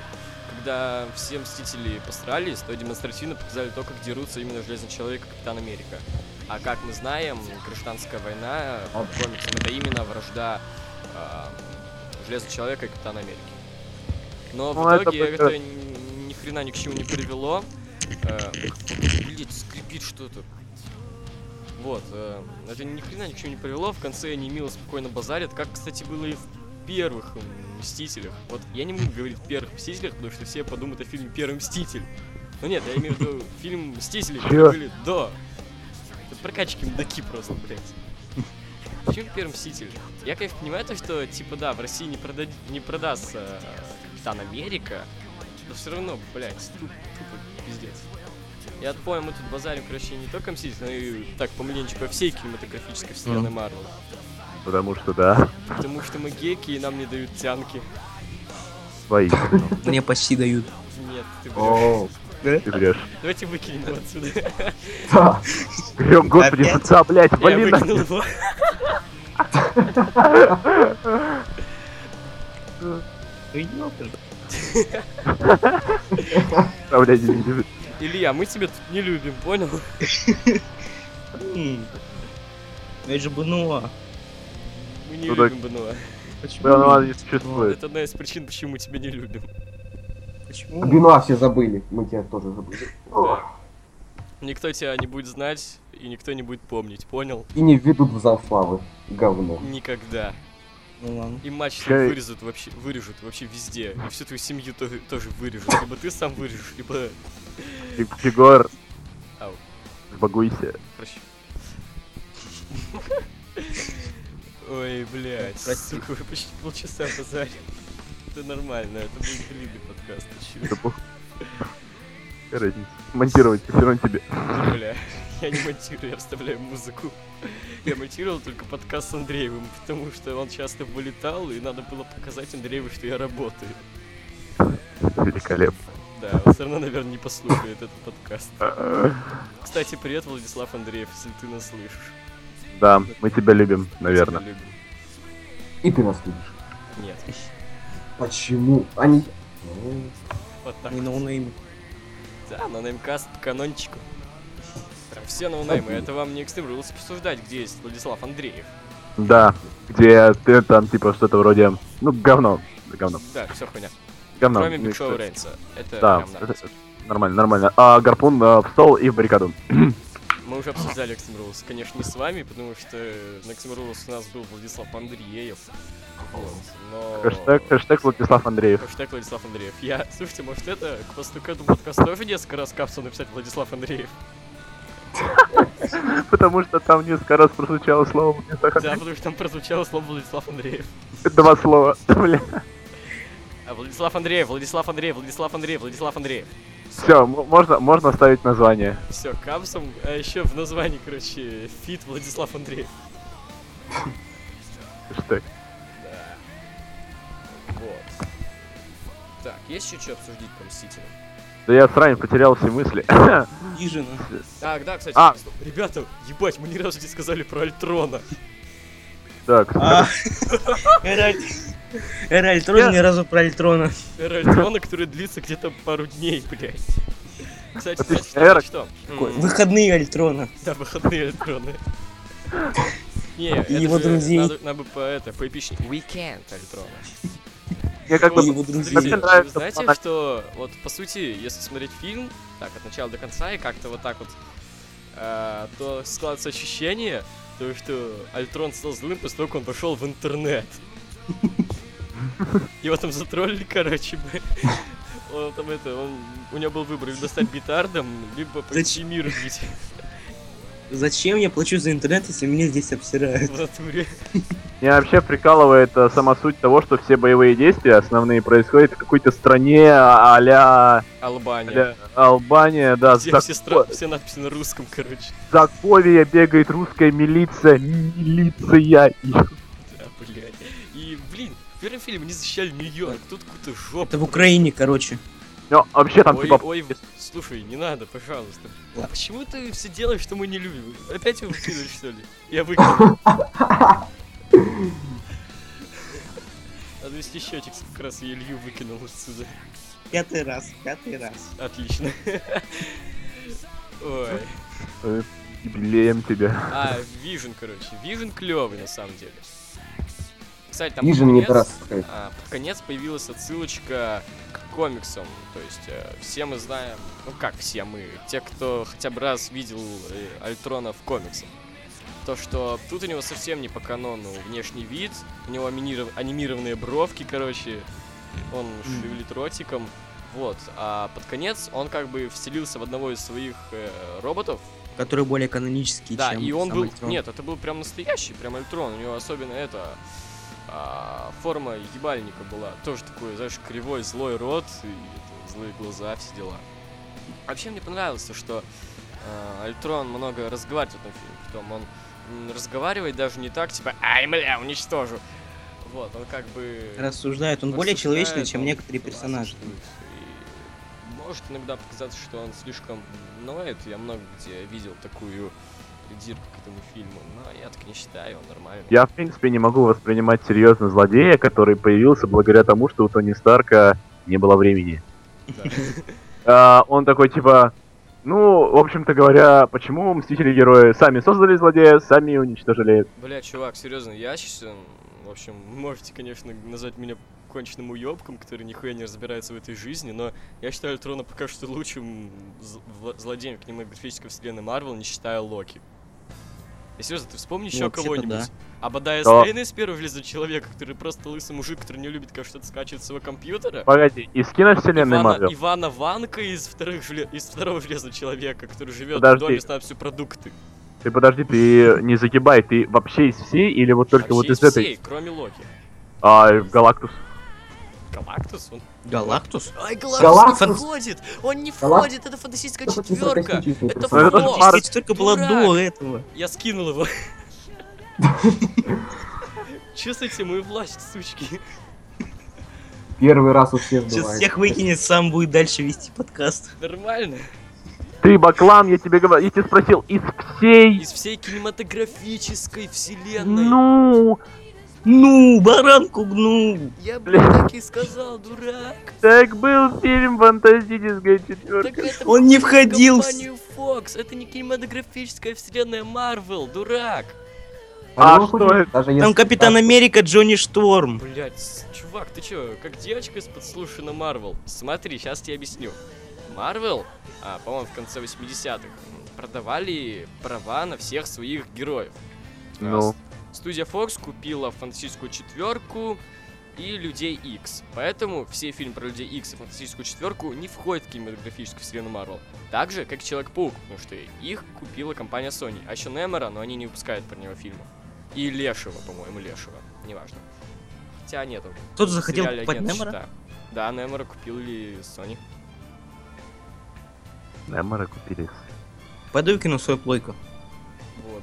когда все Мстители посрались, то демонстративно показали то, как дерутся именно Железный Человек и Капитан Америка. А как мы знаем, Гражданская война по комиксам это именно вражда а, Железного Человека и Капитана Америки. Но в Ну, это итоге это, только- ни, ни хрена ни к чему не привело. Э, Блять, скрипит что-то. Вот, э, это ни хрена ни к чему не привело. В конце они мило спокойно базарят, как, кстати, было и в первых Мстителях. Вот я не могу говорить первых Мстителях, потому что все подумают о фильме Первый Мститель. Ну нет, я имею в виду фильм Мстители, которые были до. Это прокачки мудаки просто, блядь. Почему Первый Мститель? Я, конечно, понимаю то, что, типа, да, в России не, прода- не продастся Капитан Америка, но все равно, блядь, туп- тупо пиздец. Я понял, мы тут базарим, короче, не только Мститель, но и так помаленечку о всей кинематографической вселенной Марвел. Потому что, да, Потому что мы геки и нам не дают тянки. свои. Мне почти дают. Нет, ты врешь. Ты врешь. Давайте выкинем его отсюда. да. Грём, господи, пицца, блядь, Я блин. выкинул его. Блядь, не любит. Илья, мы тебя тут не любим, понял? Ну это же Бенуа. Мы не Ну так- любим Бенуа. Почему? Да, ну, не существует. Это одна из причин, почему мы тебя не любим. Почему? Бенуа все забыли. Мы тебя тоже забыли. О, Никто тебя не будет знать, и никто не будет помнить, понял? И не введут в зал славы. Говно. Никогда. Ну ладно. И матч Чё- вырежут вообще, вырежут вообще везде. И всю твою семью тоже, тоже вырежут. Либо ты сам вырежешь, либо... Егор, Ау. сбагуйся. Прощай. Ой, блядь, Прости. сука, вы почти полчаса базарим. Это нормально, это будет длинный подкаст? Это разница? Монтировать все равно тебе. Бля, я не монтирую, я вставляю музыку. Я монтировал только подкаст с Андреевым, потому что он часто вылетал, и надо было показать Андрееву, что я работаю. Великолепно. Да, он все равно, наверное, не послушает этот подкаст. Кстати, привет, Владислав Андреев, если ты нас слышишь. Да, мы тебя любим, наверное. тебя любим. И ты нас любишь. Нет, Почему? Они... Ну, вот так. Не noname. Да, ноунеймкаст по канончику. Прям все ноунеймы. Это вам не Extreme Rules обсуждать, где есть Владислав Андреев. Да, где ты там типа что-то вроде, ну говно, говно, Да, все хуйня. говно. Кроме Биг Шоу Рейнса. Это Да, прям это. Нормально, нормально. А гарпун э, в стол и в баррикаду. [clears throat] Мы уже обсуждали Rules, конечно, не с вами, потому что на Rules у нас был Владислав Андреев. Вот, но... Хэштег, хэштег Владислав Андреев. Хэштег Владислав Андреев. Я, слушайте, может это, после к этому подкасту тоже несколько раз капсул написать Владислав Андреев? [laughs] Потому что там несколько раз прозвучало слово Владислав Да, Андреев. потому что там прозвучало слово Владислав Андреев. Два слова. [laughs] Бля. А, Владислав Андреев, Владислав Андреев, Владислав Андреев, Владислав Андреев. Все, можно, можно ставить название. Все, капсом, а еще в названии, короче, feat Владислав Андреев. Хэштег. Да. Вот. Так, есть еще что обсудить по Мстителям? Да я сразу потерял все мысли. [coughs] Хижина. Так, да, кстати, А. стоп. ребята, ебать, мы ни разу не сказали про Альтрона. Так, А, [laughs] Эральд, тоже ни разу про Альтрона. Эра Альтрона, который длится где-то пару дней, блядь. Кстати, кстати, эра. что? Выходные Альтрона. Да, выходные Альтрона. Не, И это его же друзей. Надо, надо бы по это, поэпичнее. Weekend Альтрона. мне как бы... Его вы нравится знаете, что вот по сути, если смотреть фильм, так, от начала до конца, и как-то вот так вот, э, то складывается ощущение, то, что Альтрон стал злым после того, как он пошел в интернет. Его там затроллили, короче, бы. Он там это, он, у него был выбор, либо достать битардом, либо пойти мир бить Зачем я плачу за интернет, если меня здесь обсирают? в натуре. Меня вообще прикалывает э, сама суть того, что все боевые действия основные происходят в какой-то стране а- а-ля, Албания. а-ля Албания, да, Все, Зако- все, стра- все надписи на русском, короче. Заковия бегает русская милиция, милиция. Первом фильме они защищали Нью-Йорк, тут какую-то жопу. Это в Украине, короче. Ну, вообще там Ой, типа... ой, слушай, не надо, пожалуйста. Ладно. Почему ты все делаешь, что мы не любим? Опять его выкинули, что ли? Я выкинул. Надо вести счетик, как раз я Илью выкинул отсюда. Пятый раз, пятый раз. Отлично. Ой. Юбилеем тебя. А, Вижен, короче. Вижен клевый на самом деле. Кстати, там Вижен под не конец- а, под конец появилась отсылочка к комиксам. То есть э, все мы знаем, ну как все мы, те, кто хотя бы раз видел э, Альтрона в комиксах. То, что тут у него совсем не по канону внешний вид, у него анимиров- анимированные бровки, короче, он шевелит ротиком. Вот, а под конец он как бы вселился в одного из своих э, роботов, Который более канонический, да, чем и он сам был... Альтрон. Нет, это был прям настоящий, прям Альтрон. У него особенно это... а, форма ебальника была. Тоже такой, знаешь, кривой, злой рот и это, злые глаза, все дела. Вообще мне понравилось, то, что а, Альтрон много разговаривает в этом фильме. Потом он м, разговаривает даже не так, типа, ай, бля, уничтожу. Вот, он как бы... Рассуждает, он более человечный, чем он некоторые персонажи. И может иногда показаться, что он слишком ноет. Я много где видел такую придирку к этому фильму, но я так не считаю, он нормальный. Я, в принципе, не могу воспринимать серьезно злодея, который появился благодаря тому, что у Тони Старка не было времени. А, он такой, типа, ну, в общем-то говоря, почему Мстители-герои сами создали злодея, сами уничтожили. Бля, чувак, серьезно, я сейчас, в общем, можете, конечно, назвать меня конченным уебком, который нихуя не разбирается в этой жизни, но я считаю Альтрона пока что лучшим злодеем кинематографической вселенной Марвел, не считая Локи. И серьезно, ты вспомни еще вообще-то кого-нибудь. да. Ободая Да. Стейна из первого железного человека, который просто лысый мужик, который не любит, как что-то скачивать с своего компьютера. Погоди, из киновселенной Ивана, Марвел. Ивана Ванка из, вторых из второго железного человека, который живет в Подожди. доме, ставит все продукты. Ты подожди, ты не загибай, ты вообще из всей или вот только вот Вообще из из этой? всей, кроме Локи. А, Галактус. Галактус? Он... Галактус? Ай, Галактус, Галактус? не входит! Он не входит, это фантастическая четверка! Это. Здесь только была до этого. Я скинул его. Чувствуйте мою власть, сучки. Первый раз у всех Сейчас бывает. всех выкинет, сам будет дальше вести подкаст. Нормально. Ты, Баклан, я тебе говорю, я тебя спросил, из всей... Из всей кинематографической вселенной. Ну, Ну, баранку гну. Я, блин, так и сказал, дурак. так был фильм «Фантастическая четверка». Он не входил в- Fox. Это не кинематографическая вселенная Марвел, дурак. А По-моему, что это? даже Там Капитан Америка Джонни Шторм. Блять, чувак, ты чё, как девочка из подслушана Марвел? Смотри, сейчас тебе объясню. Marvel, а, по-моему, в конце 80-х, продавали права на всех своих героев. А, Ну. Студия Fox купила фантастическую четверку и Людей X. Поэтому все фильмы про Людей X и фантастическую четверку не входят в кинематографическую вселенную Marvel. Так же, как Человек-паук, потому что их купила компания Sony. А еще Немора, но они не выпускают про него фильма. И Лешего, по-моему, Лешего. Неважно. Хотя нету. Кто-то захотел покупать «Агент Немора? Щита». Да, Немора купили Sony. Немора купили. Пойду кину свою плойку.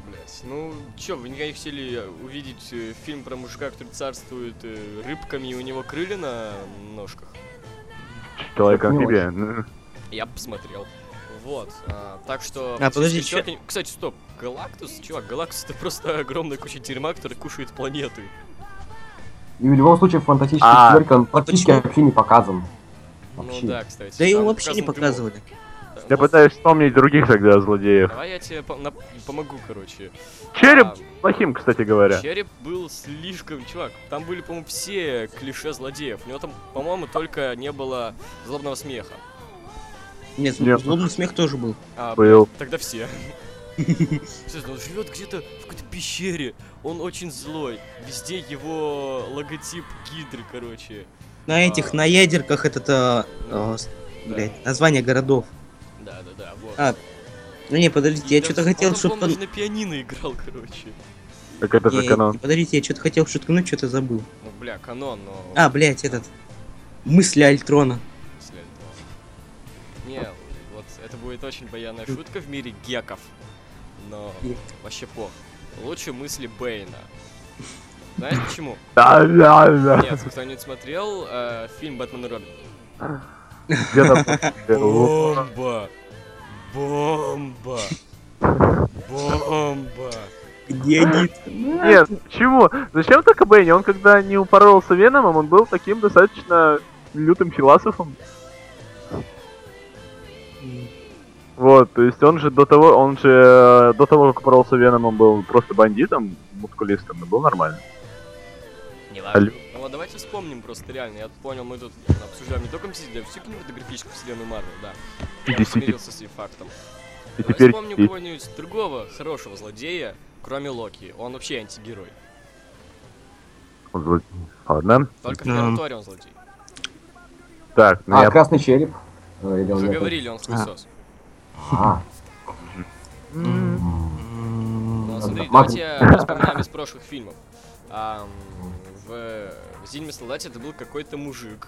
Блядь. Ну, чё, вы никогда не хотели увидеть э, фильм про мужика, который царствует э, рыбками, и у него крылья на ножках? Человек амфибия. Ну, Я бы посмотрел. Вот, а, так что... А, подожди, человек- Кстати, стоп, Галактус? Чувак, Галактус это просто огромная куча дерьма, который кушает планеты. И в любом случае фантастический А, четверка он практически вообще не показан. Ну Вообще. да, кстати. Да его вообще не показан дымок. Да, Я ну, пытаюсь вспомнить других тогда злодеев. Давай я тебе по- на- помогу, короче. Череп А, плохим, кстати говоря. Череп был слишком, чувак. Там были, по-моему, все клише злодеев. У него там, по-моему, только не было злобного смеха. Нет, Нет. злобный смех тоже был. А, Был. Тогда все. [laughs] Серьезно, он живет где-то в какой-то пещере. Он очень злой. Везде его логотип гидры, короче. На этих, на ядерках этот, а, а, с- Да. блядь, название городов. Да, вот. А, Ну не, подождите, я что-то хотел он, шутку... по-моему, даже на пианино играл, короче. Так это же Не, канон. не, подождите, я что-то хотел шуткнуть, что-то забыл. Ну, бля, канон, но... А, блядь, этот... Мысли Альтрона. Если это- Не, вот это будет очень баянная шутка в мире геков. Но вообще пох. Лучше мысли Бэйна. Знаешь почему? [laughs] Да, да, да. Нет, кто-нибудь смотрел э, фильм «Бэтмен и Робин»? [laughs] Бомба! Бомба! Бомба! Где они? Нет, почему? Зачем так Бенни? Он когда не упоролся Веномом, он был таким достаточно лютым философом. Вот, то есть он же до того, он же э, до того, как упоролся Веномом, был просто бандитом, мускулистом, и был нормально. Не важно. Ну вот давайте вспомним просто реально. Я понял, мы тут обсуждаем не только Мстителя, а всю кинематографическую вселенную Марвел, да. Я смирился с этим фактом. И Давай теперь вспомним и- кого-нибудь другого хорошего злодея, кроме Локи. Он вообще антигерой. он Ладно. Только в первом Торе он злодей. Так, ну А, я... красный череп. Э, Уже это- говорили, он хуесос. А, М, Ну, смотри, давайте я вспоминаем из прошлых фильмов. В в «Зимнем солдате» это был какой-то мужик.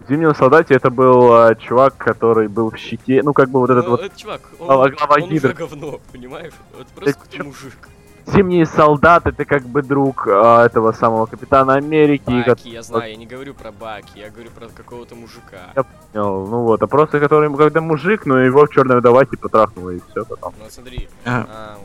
В «Зимнем солдате» это был а, чувак, который был в щите, ну как бы вот этот Ну, вот этот чувак, он, глава- глава он уже говно, понимаешь? Это просто чё- мужик. Зимний солдат, это как бы друг а, этого самого Капитана Америки, Баки, я знаю, я не говорю про Баки, я говорю про какого-то мужика. Я понял, ну вот, а просто который, когда мужик, но его черная вдова типа трахнула и все потом. Ну смотри, А. а,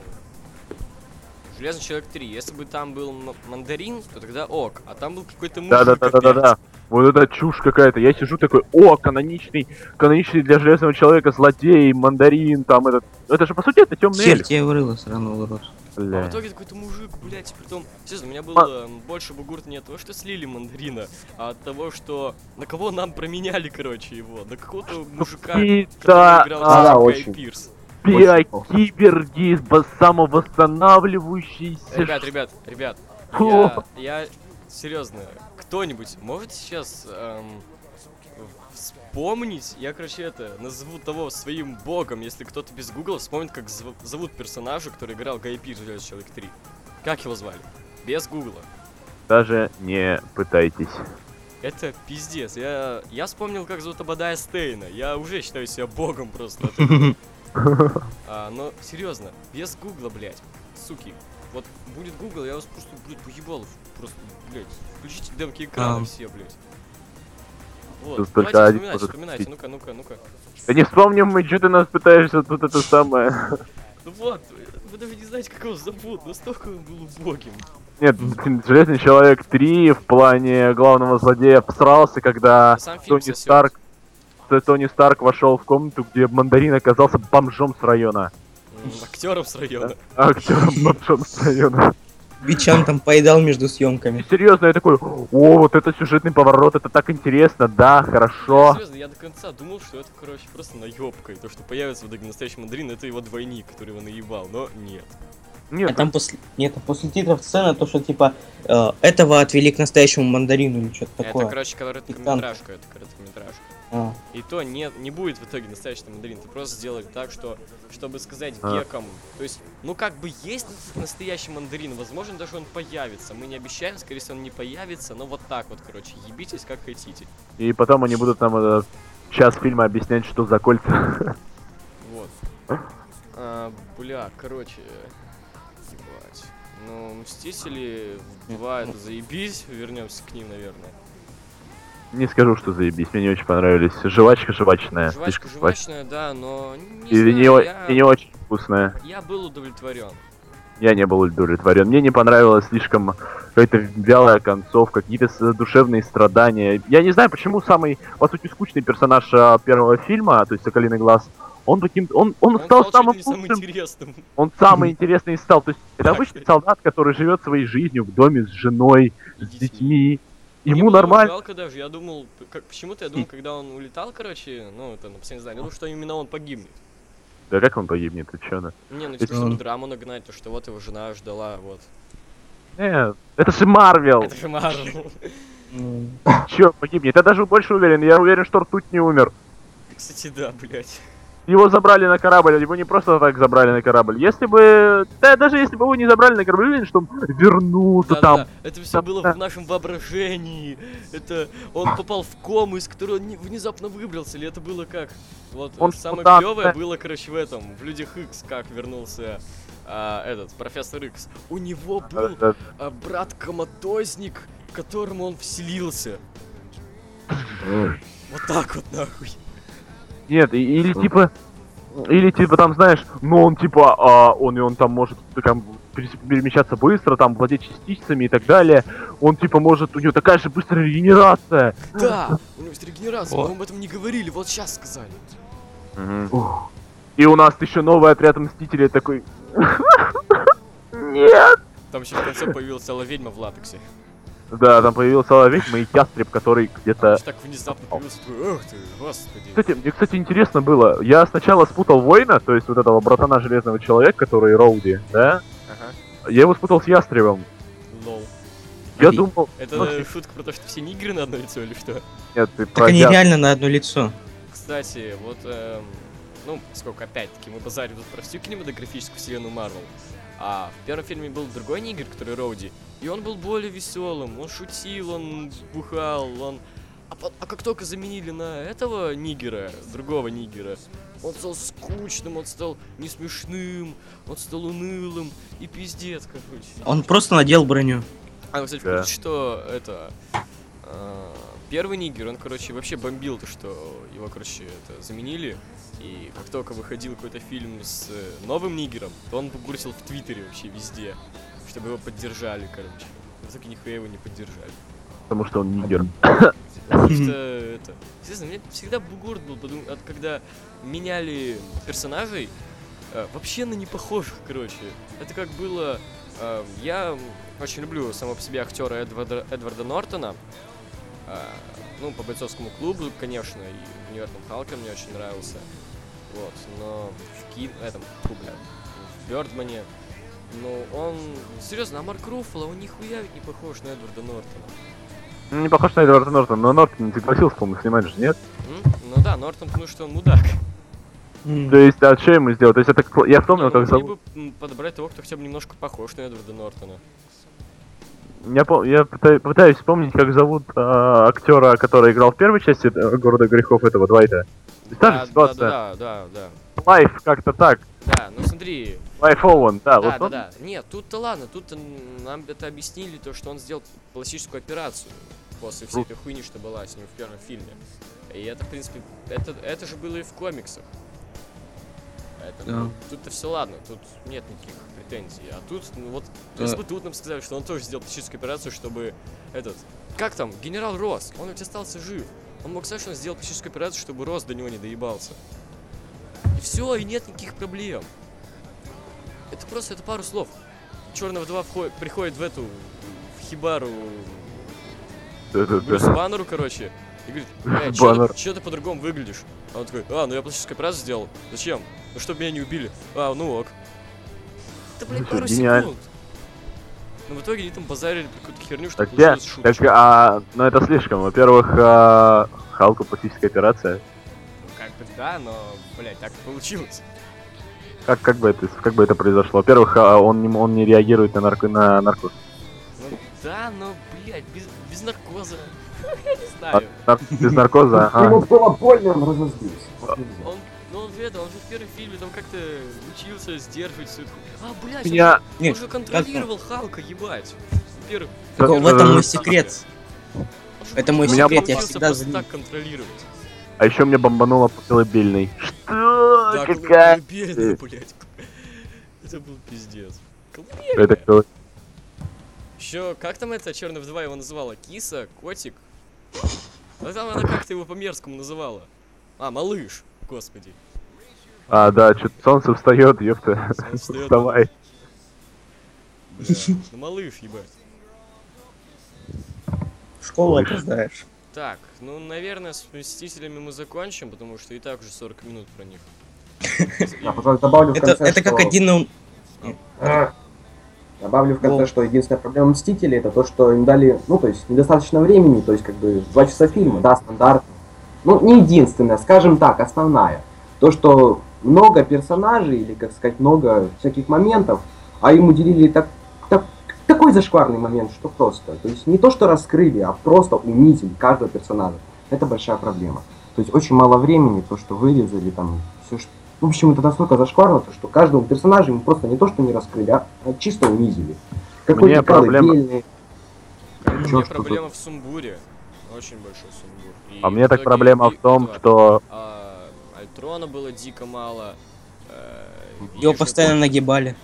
Железный человек 3, если бы там был мандарин, то тогда ок, а там был какой-то мужик Да, да, да, да, да. Вот это чушь какая-то. Я сижу такой, о, каноничный, каноничный для железного человека злодей, мандарин, там этот. Это же по сути это темный эльф. Черт, я вырыла урод. А Бля. в итоге какой-то мужик, блядь, притом, честно, у меня было м, больше бугурт не от того, что слили мандарина, а от того, что на кого нам променяли, короче, его, на какого-то мужика, который да, играл а, да, очень. Пирс. Киберги, бо- самовосстанавливающийся. Ребят, ребят, ребят, я, я серьезно, кто-нибудь может сейчас эм, вспомнить, я, короче, это, назову того своим богом, если кто-то без гугла вспомнит, как зов- зовут персонажа, который играл Гай Пирс в «Железный человек 3». Как его звали? Без гугла. Даже не пытайтесь. Это пиздец. Я, я вспомнил, как зовут Абадая Стейна. Я уже считаю себя богом просто. [laughs] А, но серьезно, без гугла, блядь. Суки. Вот будет гугл, я вас просто, блядь, поебал. Просто, блядь, включите демки экрана все, блядь. Вот, Тут давайте только один вспоминайте, ну-ка, ну-ка, ну-ка. Да не вспомним мы, что ты нас пытаешься тут это самое. Ну вот, вы даже не знаете, как его зовут, настолько он был убогим. Нет, Железный Человек 3 в плане главного злодея всрался, когда Тони. Старк Тони Старк вошел в комнату, где мандарин оказался бомжом с района. Актером с района. Актером бомжом с района. Бичан там поедал между съемками. Серьезно, я такой, о, вот это сюжетный поворот, это так интересно, да, хорошо. Серьезно, я до конца думал, что это, короче, просто наебка. И то, что появится в итоге настоящий мандарин, это его двойник, который его наебал. Но нет. Нет, А там после... Нет, а после титров сцена, то, что типа э, этого отвели к настоящему мандарину или что-то такое. Это, короче, короткометражка, это короткометражка. А. И то нет, не будет в итоге настоящий мандарин. Ты просто сделали так, что, чтобы сказать А. гекам. То есть, ну как бы есть настоящий мандарин, возможно, даже он появится. Мы не обещаем, скорее всего, он не появится, но вот так вот, короче, ебитесь как хотите. И потом они будут нам э, час фильма объяснять, что за кольца. Вот. А, бля, короче, ебать. Ну, Мстители 2 это заебись, вернемся к ним, наверное. Не скажу, что заебись, мне не очень понравились. Жвачка жвачная, Жвачка слишком жвачная. да, но не И знаю, не, я, и не очень вкусная. я был удовлетворен. Я не был удовлетворен. Мне не понравилось слишком какая-то вялая концовка, какие-то душевные страдания. Я не знаю, почему самый, по сути, скучный персонаж а, первого фильма, то есть Соколиный Глаз, он таким, он, он, Он стал самым лучшим, интересным. он самый интересный стал. То есть это обычный солдат, который живет своей жизнью в доме с женой, с детьми. Мне Ему было нормально. жалко даже, я думал, как, почему-то я думал, когда он улетал, короче, ну, это, на последний знаю, я думал, что именно он погибнет. Да как он погибнет, ты чё, да? Не, ну, Это типа, чтобы он- драму нагнать, то, что вот его жена ждала, вот. Нет, это же Марвел. Это же Марвел. М, Чё погибнет? Я даже больше уверен. Я уверен, что ртуть не умер. Кстати, да, блядь. Его забрали на корабль, его не просто так забрали на корабль. Если бы... Да, даже если бы его не забрали на корабль, уверен, что он вернулся Да, там. да, это все там, было да. в нашем воображении. Это он попал в кому, из которого он не- внезапно выбрался, или это было как? Вот Он самое куда-то- клевое было, короче, в этом, в Людях Икс, как вернулся а, этот профессор Икс. У него был Да, а, брат коматозник, в которому он вселился. Вот так вот нахуй. Нет, или типа... Или типа там, знаешь, ну он типа, а, он и он там может там, перемещаться быстро, там владеть частицами и так далее. Он типа может, у него такая же быстрая регенерация. Да, у него есть регенерация, мы об этом не говорили, вот сейчас сказали. Ух. И у нас еще новый отряд Мстителей такой... [laughs] Нет! Там еще в конце появилась целая ведьма в латексе. Да, там появился ведьма и ястреб, который где-то... Так внезапно появился, такой, эх ты, господи. Кстати, мне, кстати, интересно было. Я сначала спутал воина, то есть вот этого братана Железного Человека, который Роуди, да? Ага, Я его спутал с ястребом. лол. Я И- думал... Это ну, шутка про то, что все нигеры на одно лицо или что? Нет, ты Так про они я- реально на одно лицо. Кстати, вот, эм, ну, сколько опять-таки мы базарим тут про всю кинематографическую вселенную Марвел. А в первом фильме был другой нигер, который Роуди, и он был более веселым, он шутил, он бухал, он... А, а как только заменили на этого нигера, другого нигера, он стал скучным, он стал не смешным, он стал унылым и пиздец, короче. Он просто надел броню. А, вы, кстати, в Да. курсе, что это... а, первый нигер, он, короче, вообще бомбил то, что его, короче, это заменили. И как только выходил какой-то фильм с э, новым нигером, то он бугурсил в Твиттере вообще везде, чтобы его поддержали, короче. В итоге нихуя его не поддержали. Потому что он нигер. Потому что [laughs] это... Естественно, мне всегда бугурт был, от когда меняли персонажей, э, вообще на не похожих, короче. Это как было... э, я очень люблю самого по себе актера Эдварда, Эдварда Нортона. Э, ну, по бойцовскому клубу, конечно, и Универсал Халка мне очень нравился. Вот, но в Ки... этом, фу, бля, в Бёрдмане, ну, он... Серьезно, а Марк Руффало, он нихуя ведь не похож на Эдварда Нортона. Ну, Не похож на Эдварда Нортона, но Нортон не согласился, по-моему, снимать же, нет? Ну да, Нортон, потому что он мудак. То есть, а что ему сделать? То есть, это... Я вспомнил, ну, как зовут... бы подобрать того, кто хотя бы немножко похож на Эдварда Нортона. Я, пом- я пыта- пытаюсь вспомнить, как зовут а, актера, который играл в первой части э, «Города грехов» этого Двайта. Та же да, ситуация. да, да, да, Клайв как-то так. да. Да, ну смотри, Клайв Оуэн, да, да, вот да, он. да. Нет, тут-то ладно, тут нам это объяснили, то, что он сделал пластическую операцию после всей этой хуйни, что была с ним в первом фильме. И это, в принципе, это, это же было и в комиксах. Поэтому Да. тут-то все ладно, тут нет никаких претензий. А тут, ну вот, если бы тут нам сказали, что он тоже сделал пластическую операцию, чтобы этот... Как там? Генерал Рос, он ведь остался жив. Он мог сказать, что он сделал пластическую операцию, чтобы Рос до него не доебался. И все, и нет никаких проблем. Это просто, это пару слов. Черного 2 вход- приходит в эту, в хибару. Брюсу Баннеру, короче, и говорит, чё [laughs] Баннер. ты, ты по-другому выглядишь? А он такой, а, ну я пластическую операцию сделал. Зачем? Ну, чтобы меня не убили. А, ну ок. Это, блядь, Ну, пару гениально. секунд. Но в итоге они там базарили какую-то херню, что Так я, получилось шуточка. так, а, ну это слишком. Во-первых, а, Халку пластическая операция. Ну, как бы да, но, блядь, так получилось. Как, как бы это, как бы это произошло? Во-первых, а, он не, он не реагирует на, нарко, на наркоз. Ну да, но, блядь, без, без наркоза. [laughs] Я не А, знаю. без наркоза? [laughs] А, Ему было больно, он разозлился. Он, ну он в этом, он же в первом фильме там как-то учился сдерживать всю эту. А, блядь, Я- он, же- он Нет, же контролировал Халка, ебать. В первом- Так, в этом мой секрет. Это мой научился секрет, я просто всегда за ним. так контролировать. а еще мне бомбануло по колыбельной. Что? Да, Какая? колыбельная, блядь. Это был пиздец. Это Колыбельная. кто? Еще, как там это Черный вдова его называла? Киса? Котик? А там она как-то его по-мерзкому называла. А, малыш. Господи. А, да, что-то солнце встает, ёпта. Солнце. Вставай. Бля, ну малыш, ебать. В школу Слышь. опоздаешь. Так, ну, наверное, с Мстителями мы закончим, потому что и так уже 40 минут про них. [laughs] Я, пожалуй, добавлю в Это, конце, это как что- один на... А. Добавлю в конце, что единственная проблема Мстителей это то, что им дали, ну, то есть, недостаточно времени, то есть, как бы, два часа фильма, да, стандартно. Ну, не единственная, скажем так, основная. То, что много персонажей, или, как сказать, много всяких моментов, а им уделили так, так- такой зашкварный момент, что просто. То есть, не то, что раскрыли, а просто унизили каждого персонажа. Это большая проблема. То есть, очень мало времени, то, что вырезали, там, все, что в общем, это настолько зашкварно, то, что каждому персонажу ему просто не то, что не раскрыли, а, а чисто унизили. Какой-то проблема- колыбельный. У меня Чё, что проблема в сумбуре. Очень большой сумбур. И А мне так проблема в том, что... а, Альтрона было дико мало. э, Его постоянно тоже- нагибали.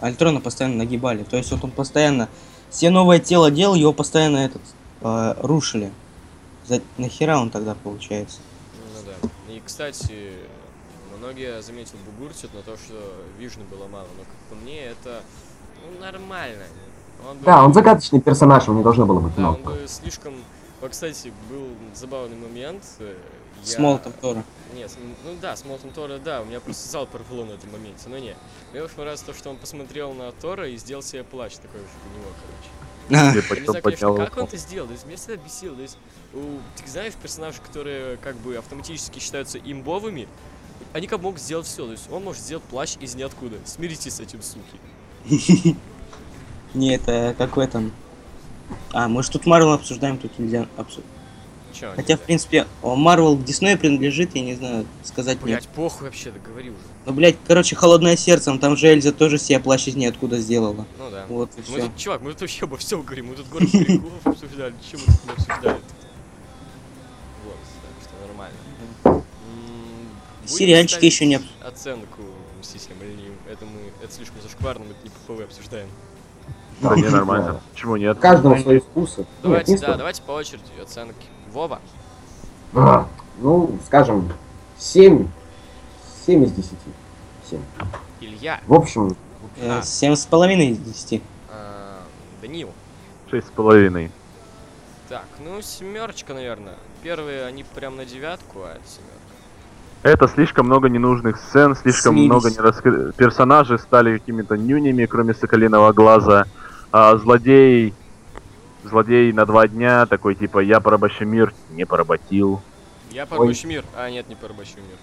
Альтрона постоянно нагибали. То есть вот он постоянно... Все новое тело делал, его постоянно этот э, рушили. За... Нахера он тогда получается? Ну да. И, кстати, многие заметил бугуртят на то, что Вижны было мало, но как по мне это ну, нормально. Он бы- Да, он загадочный персонаж, его не должно было быть Да, он много. бы слишком... Вот, кстати, был забавный момент. С я- молотом Тора. Нет, с- ну да, с Молотом Тора, да, у меня просто зал порвало на этом моменте, но не. Мне очень понравилось то, что он посмотрел на Тора и сделал себе плач такой же у него, короче. [laughs] Я не знаю, конечно, как он это сделал, то есть меня всегда бесило, то есть, у, ты знаешь, персонажи, которые как бы автоматически считаются имбовыми, они как могут сделать все, то есть он может сделать плащ из ниоткуда. Смиритесь с этим, суки. [laughs] Не, это какой там... А, мы же тут Марвел обсуждаем, тут нельзя обсуждать. Чё, Хотя, в принципе, Марвел к Диснею принадлежит, я не знаю, сказать нет. Блять, похуй вообще, договори уже. Ну, блядь, короче, холодное сердцем, там же Эльза тоже себе плащ из ниоткуда сделала. Ну да. Вот и Мы все. тут, чувак, мы тут вообще обо всем говорим, мы тут город стариков обсуждали, чем мы тут не обсуждали? Вот, так что нормально. Сериальчики еще не об- Оценку Мстителям или не? Это мы, это слишком зашкварно, мы это не по ПВ обсуждаем. Да не, нормально. Почему нет? Каждому свои вкусы. Нет, Давайте, да, давайте по очереди оценки. Вова. А, Ну, скажем, 7. 7 из 10. 7. Илья. В общем, А. Э, Семь с половиной из десяти. а, Данил. Шесть с половиной. Так, ну семерочка, наверное. Первые они прям на девятку, а это семерка. Это слишком много ненужных сцен, слишком Слились. много нераскры... Персонажи стали какими-то нюнями, кроме Соколиного глаза. А злодей... Злодей на два дня, такой типа, я порабощу мир, не поработил. Я Ой. порабощу мир. А, нет, не порабощу мир.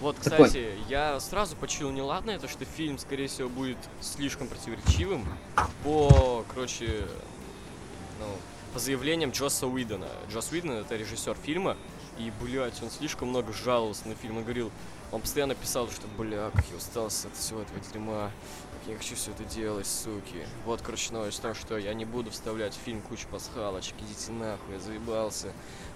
Вот, Такой. кстати, я сразу почуял неладное, то что фильм, скорее всего, будет слишком противоречивым по, короче, ну, по заявлениям Джосса Уидона. Джосс Уидон это режиссер фильма, и, блядь, он слишком много жаловался на фильм. Он говорил, он постоянно писал, что, бля, как я устал от всего этого дерьма, как я хочу все это делать, суки. Вот, короче, новость в что я не буду вставлять в фильм кучу пасхалочек, идите нахуй, я заебался.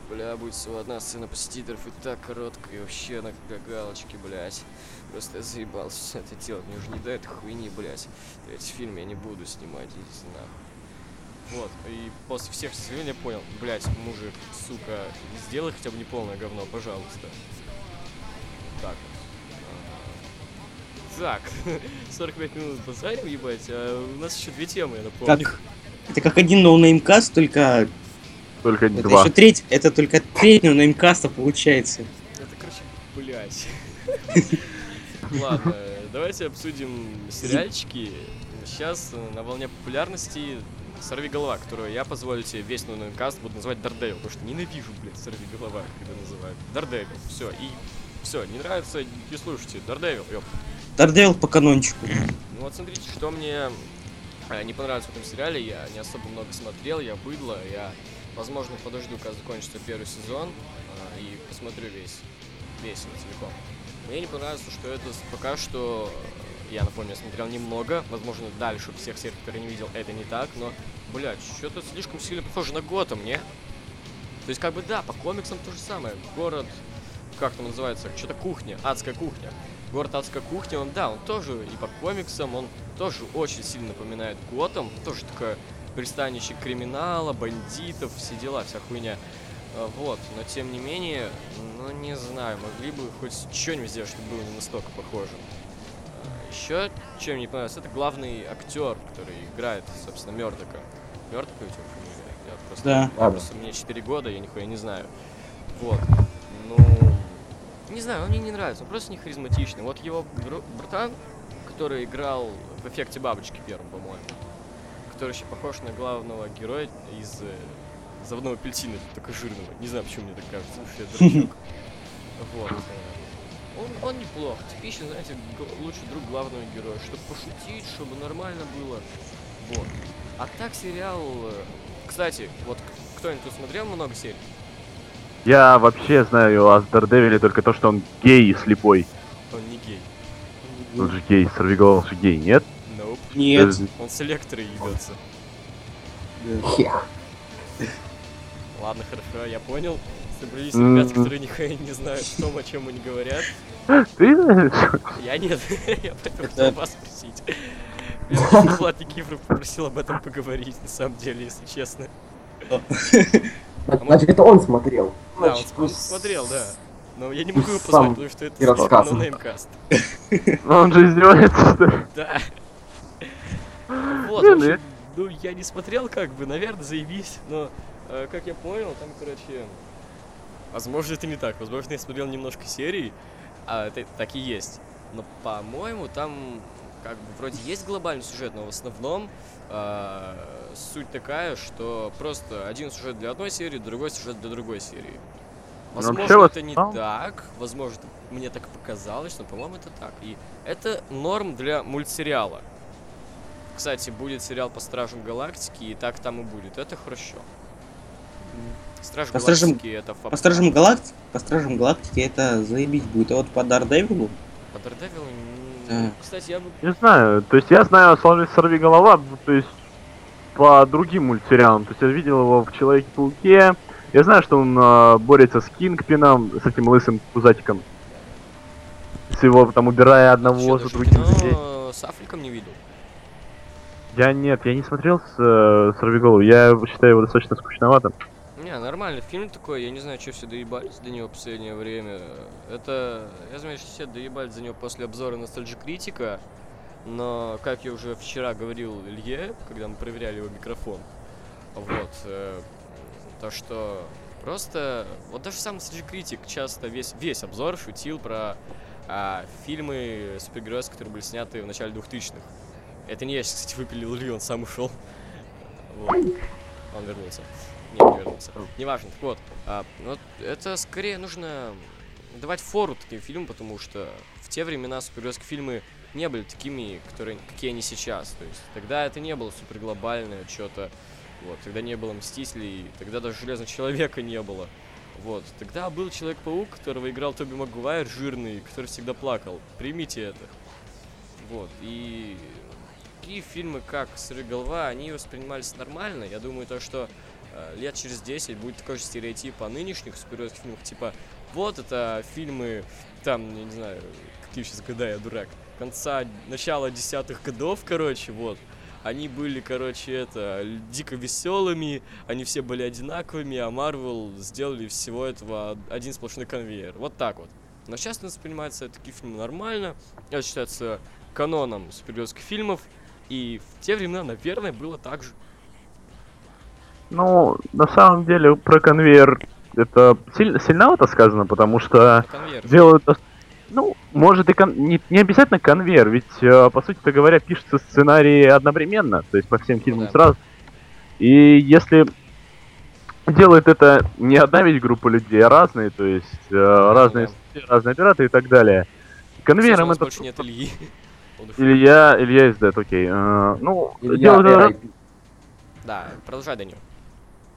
Бля, будет всего одна сцена посетиторов и так короткая, и вообще на для галочки, блядь. Просто я заебался все это делать, мне уже не до этой хуйни, блядь. Эти фильмы я не буду снимать, идите нахуй. Вот, и после всех заявлений я понял, блядь, мужик, сука, сделай хотя бы не полное говно, пожалуйста. Так вот. Так, [laughs] 45 минут базарим, ебать, а у нас еще две темы, я напомню. Как? Это как один ноунеймкаст, только Только это два. еще треть, это только треть ноунеймкаста получается. Это, короче, блядь. [laughs] Ладно, давайте обсудим сериальчики. Сейчас на волне популярности Сорви голова, которую я позволю себе весь каст буду называть Daredevil, потому что ненавижу, блядь, Сорви голова, когда называют. Daredevil, все, и все, не нравится, не слушайте, Дардевил, ёп. Дардевил по канончику. Ну вот смотрите, что мне э, не понравилось в этом сериале, я не особо много смотрел, я быдло, я, возможно, подожду, когда закончится первый сезон, э, и посмотрю весь, весь целиком. Мне не понравилось, что это пока что, э, я напомню, я смотрел немного, возможно, дальше всех серий, которые не видел, это не так, но, блядь, что-то слишком сильно похоже на Готэм, не? То есть, как бы, да, по комиксам то же самое, город, как там называется, что-то кухня, адская кухня. Город Адская кухня, он, да, он тоже и по комиксам, он тоже очень сильно напоминает Готэм, тоже такое пристанище криминала, бандитов, все дела, вся хуйня. А, Вот, но тем не менее, ну не знаю, могли бы хоть что-нибудь сделать, чтобы было не настолько похоже. Еще, чем мне не понравилось, это главный актер, который играет, собственно, Мердока. Мердока у тебя фамилия? Я просто, Да. я просто мне 4 года, я нихуя не знаю. Вот. Ну, не знаю, он мне не нравится, он просто не харизматичный. Вот его бр- братан, который играл в эффекте бабочки первым, по-моему, который еще похож на главного героя из э, заводного апельсина, только жирного. Не знаю, почему мне так кажется, потому что я. Вот. э, Он, он неплох, типичный, знаете, лучший друг главного героя, чтобы пошутить, чтобы нормально было. Вот. А так сериал... э, Кстати, вот кто-нибудь смотрел много серий? Я вообще знаю о Дардевиле только то, что он гей и слепой. Он не гей. Он же гей, сорвиголов же гей, нет? Nope. Нет. Э, Он с электрой ебется. Хех. Ладно, хорошо, я понял. Собрались М. ребята, которые нихуя не знают о том, о чем они говорят. [laughs] Ты знаешь? Я нет, [laughs] я поэтому Это- хотел вас спросить. Влад Никифоров попросил об этом поговорить, на самом деле, если честно. [laughs] Значит, это он смотрел. Да, он Значит, см- смотрел, да. Но я не могу его позвать, потому что это и рассказывай. нонеймкаст. Ну, Он же издевается? Да. [laughs] Вот, ну ну я не смотрел, как бы, наверное, заебись, но, э, как я понял, там, короче, возможно, это не так, возможно, я смотрел немножко серий, а это так и есть, но, по-моему, там, как бы, вроде есть глобальный сюжет, но в основном э, суть такая, что просто один сюжет для одной серии, другой сюжет для другой серии. Ну, Возможно, это не там- так, возможно, мне так показалось, но, по-моему, это так. И это норм для мультсериала. Кстати, будет сериал по Стражам Галактики, и так там и будет. Это хорошо. Стражи По Стражам- Галактики это фа- По Стражам Галактики, по Стражам Галактики это заебись будет. А вот по Дардевилу, По м, Да. Кстати, я бы... Не знаю, то есть я знаю о Сорви голова, то есть по другим мультсериалам. То есть я видел его в Человеке-пауке. Я знаю, что он э, борется с Кингпином, с этим лысым пузатиком. С его там убирая одного за другим. кино людей. с Африком не видел. Я нет, я не смотрел с э, Сорвиголову, я считаю его достаточно скучноватым. Не, нормальный фильм такой, я не знаю, что все доебались до него в последнее время. Это, я знаю, что все доебались за него после обзора Nostalgia Критика, но, как я уже вчера говорил Илье, когда мы проверяли его микрофон, вот, э, то, что просто, вот даже сам Nostalgia Критик часто весь, весь обзор шутил про а, фильмы супергероев, которые были сняты в начале 2000-х. Это не я, кстати, выпилил Илью, он сам ушел. Вот. Он вернулся. Не, не вернулся. Неважно, так вот. а, вот это скорее нужно давать фору таким фильмам, потому что в те времена супергеройские фильмы не были такими, которые, какие они сейчас. То есть тогда это не было суперглобальное что-то. Вот, тогда не было Мстителей, тогда даже Железного Человека не было. Вот, тогда был Человек-паук, которого играл Тоби Магуайр, жирный, который всегда плакал. Примите это. Вот, и такие фильмы, как «Сорвиголова», они воспринимались нормально. Я думаю, то, что лет через 10 будет такой же стереотип о нынешних супергеройских фильмах, типа, вот это фильмы, там, я не знаю, какие сейчас года, я дурак, конца, начала десятых годов, короче, вот. Они были, короче, это, дико веселыми, они все были одинаковыми, а Марвел сделали всего этого один сплошной конвейер. Вот так вот. Но сейчас воспринимается такие фильмы нормально. Это считается каноном супергеройских фильмов. И в те времена, наверное, было так же. Ну, на самом деле, про конвейер это сильно, сильновато сказано, потому что Конвейер. делают... Ну, может и кон- не, не обязательно конвейер, ведь, э, по сути говоря, пишутся сценарии одновременно, то есть по всем фильмам да. сразу. И если делает это не одна ведь группа людей, а разные, то есть э, разные, да. разные операторы и так далее. Конвейером это... больше нет Ильи. [laughs] Илья, Илья из Dead, окей. Э, ну, Илья RIP. Да, продолжай, Данил.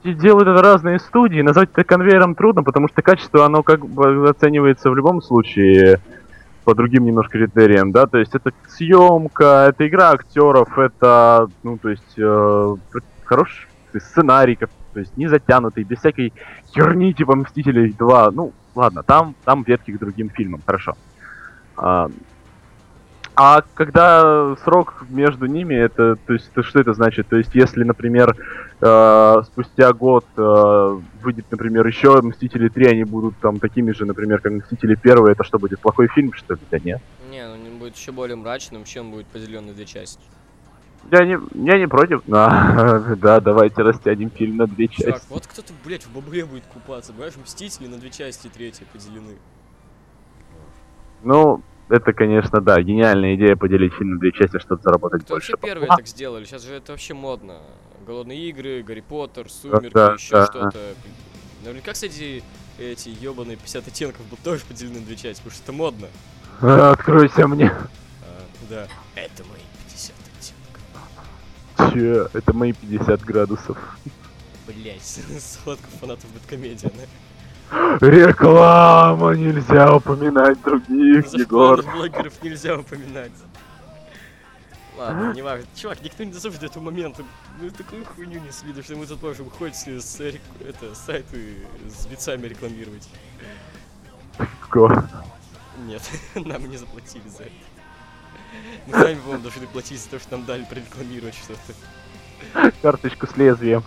Делают это разные студии, назвать это конвейером трудно, потому что качество, оно как бы оценивается в любом случае по другим немножко критериям, да, то есть это съемка, это игра актеров, это, ну, то есть, э, хороший сценарий, как- то есть не затянутый, без всякой херни типа Мстителей 2, ну, ладно, там, там ветки к другим фильмам, хорошо. А, а когда срок между ними, это, то есть, это что это значит? То есть, если, например, э, спустя год э, выйдет, например, еще Мстители 3, они будут там такими же, например, как Мстители 1, это что будет, плохой фильм, что ли? Да нет. Не, ну он будет еще более мрачным, он будет поделен на две части. Я не, я не против. А, [laughs] да, давайте растянем фильм на две части. вот кто-то, блядь, в бабле будет купаться, понимаешь, Мстители на две части, третья поделены. Ну, это, конечно, да, гениальная идея поделить фильм на две части, чтобы заработать Кто больше. вообще первые бабла. так сделали? Сейчас же это вообще модно. Голодные игры, Гарри Поттер, Сумерки, да, еще да, что-то. Наверняка, кстати, эти ебаные 50 оттенков будут тоже поделены на две части, потому что это модно. [laughs] Откройся мне. А, да. Это мои 50 оттенков. Че, это мои 50 градусов. Блять, [laughs] сходка фанатов Бэткомедиана. Реклама! Нельзя упоминать других, Егор. Блогеров нельзя упоминать. Ладно, не важно. Чувак, никто не дозовет до этого момента. Мы такую хуйню не следуем, что мы тут можем хоть с, с это, сайты с бицами рекламировать. Егор. Нет, [laughs] нам не заплатили за это. Мы сами, по-моему, должны платить за то, что нам дали прорекламировать что-то. Карточку с лезвием.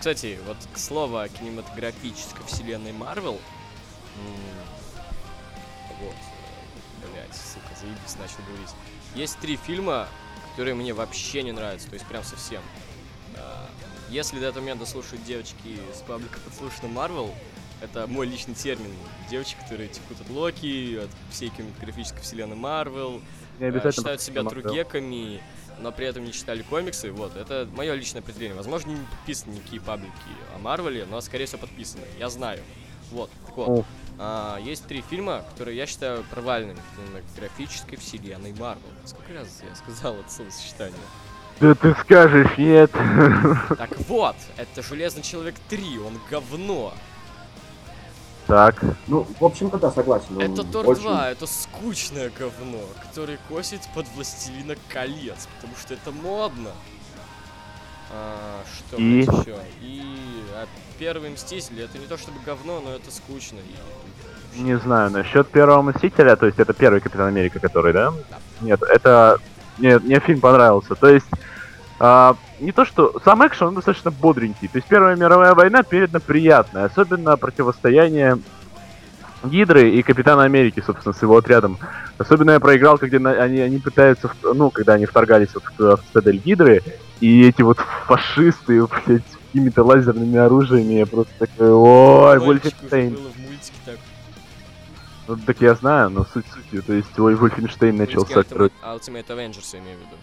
Кстати, вот к слову о кинематографической вселенной Марвел. Вот. Блять, сука, заебись, начал говорить. Есть три фильма, которые мне вообще не нравятся, то есть прям совсем. А, Если до этого момента слушают девочки с паблика подслушано Марвел, это мой личный термин. Девочки, которые текут от Локи, от всей кинематографической вселенной Марвел, э, считают себя тругеками, но при этом не читали комиксы. Вот, это мое личное определение. Возможно, не подписаны никакие паблики о Марвеле, но, скорее всего, подписаны. Я знаю. Вот, так вот. А, есть три фильма, которые я считаю провальными в кинематографической вселенной Марвел. Сколько раз я сказал это словосочетание? Да ты скажешь нет. Так вот, это Железный Человек 3, он говно. Так. Ну, в общем-то, да, согласен. Это Тор очень- 2, это скучное говно, которое косит под Властелина колец, потому что это модно. А, что И? еще? И а, первый Мститель, это не то чтобы говно, но это скучно. Не знаю, насчет первого Мстителя, то есть это первый Капитан Америка, который, да? Да. Нет, это... Нет, мне фильм понравился. То есть, а, не то что... Сам экшен, он достаточно бодренький. То есть Первая мировая война передана приятная. Особенно противостояние Гидры и Капитана Америки, собственно, с его отрядом. Особенно я проиграл, когда они, они пытаются, ну, когда они вторгались вот в, в Гидры, и эти вот фашисты, блядь, с какими-то лазерными оружиями, я просто такой, ой, Вольфенштейн. было в мультике так. Ну, так я знаю, но суть сутью, то есть, ой, Вольфенштейн начался. Ultimate, короче. Ultimate Avengers я имею в виду.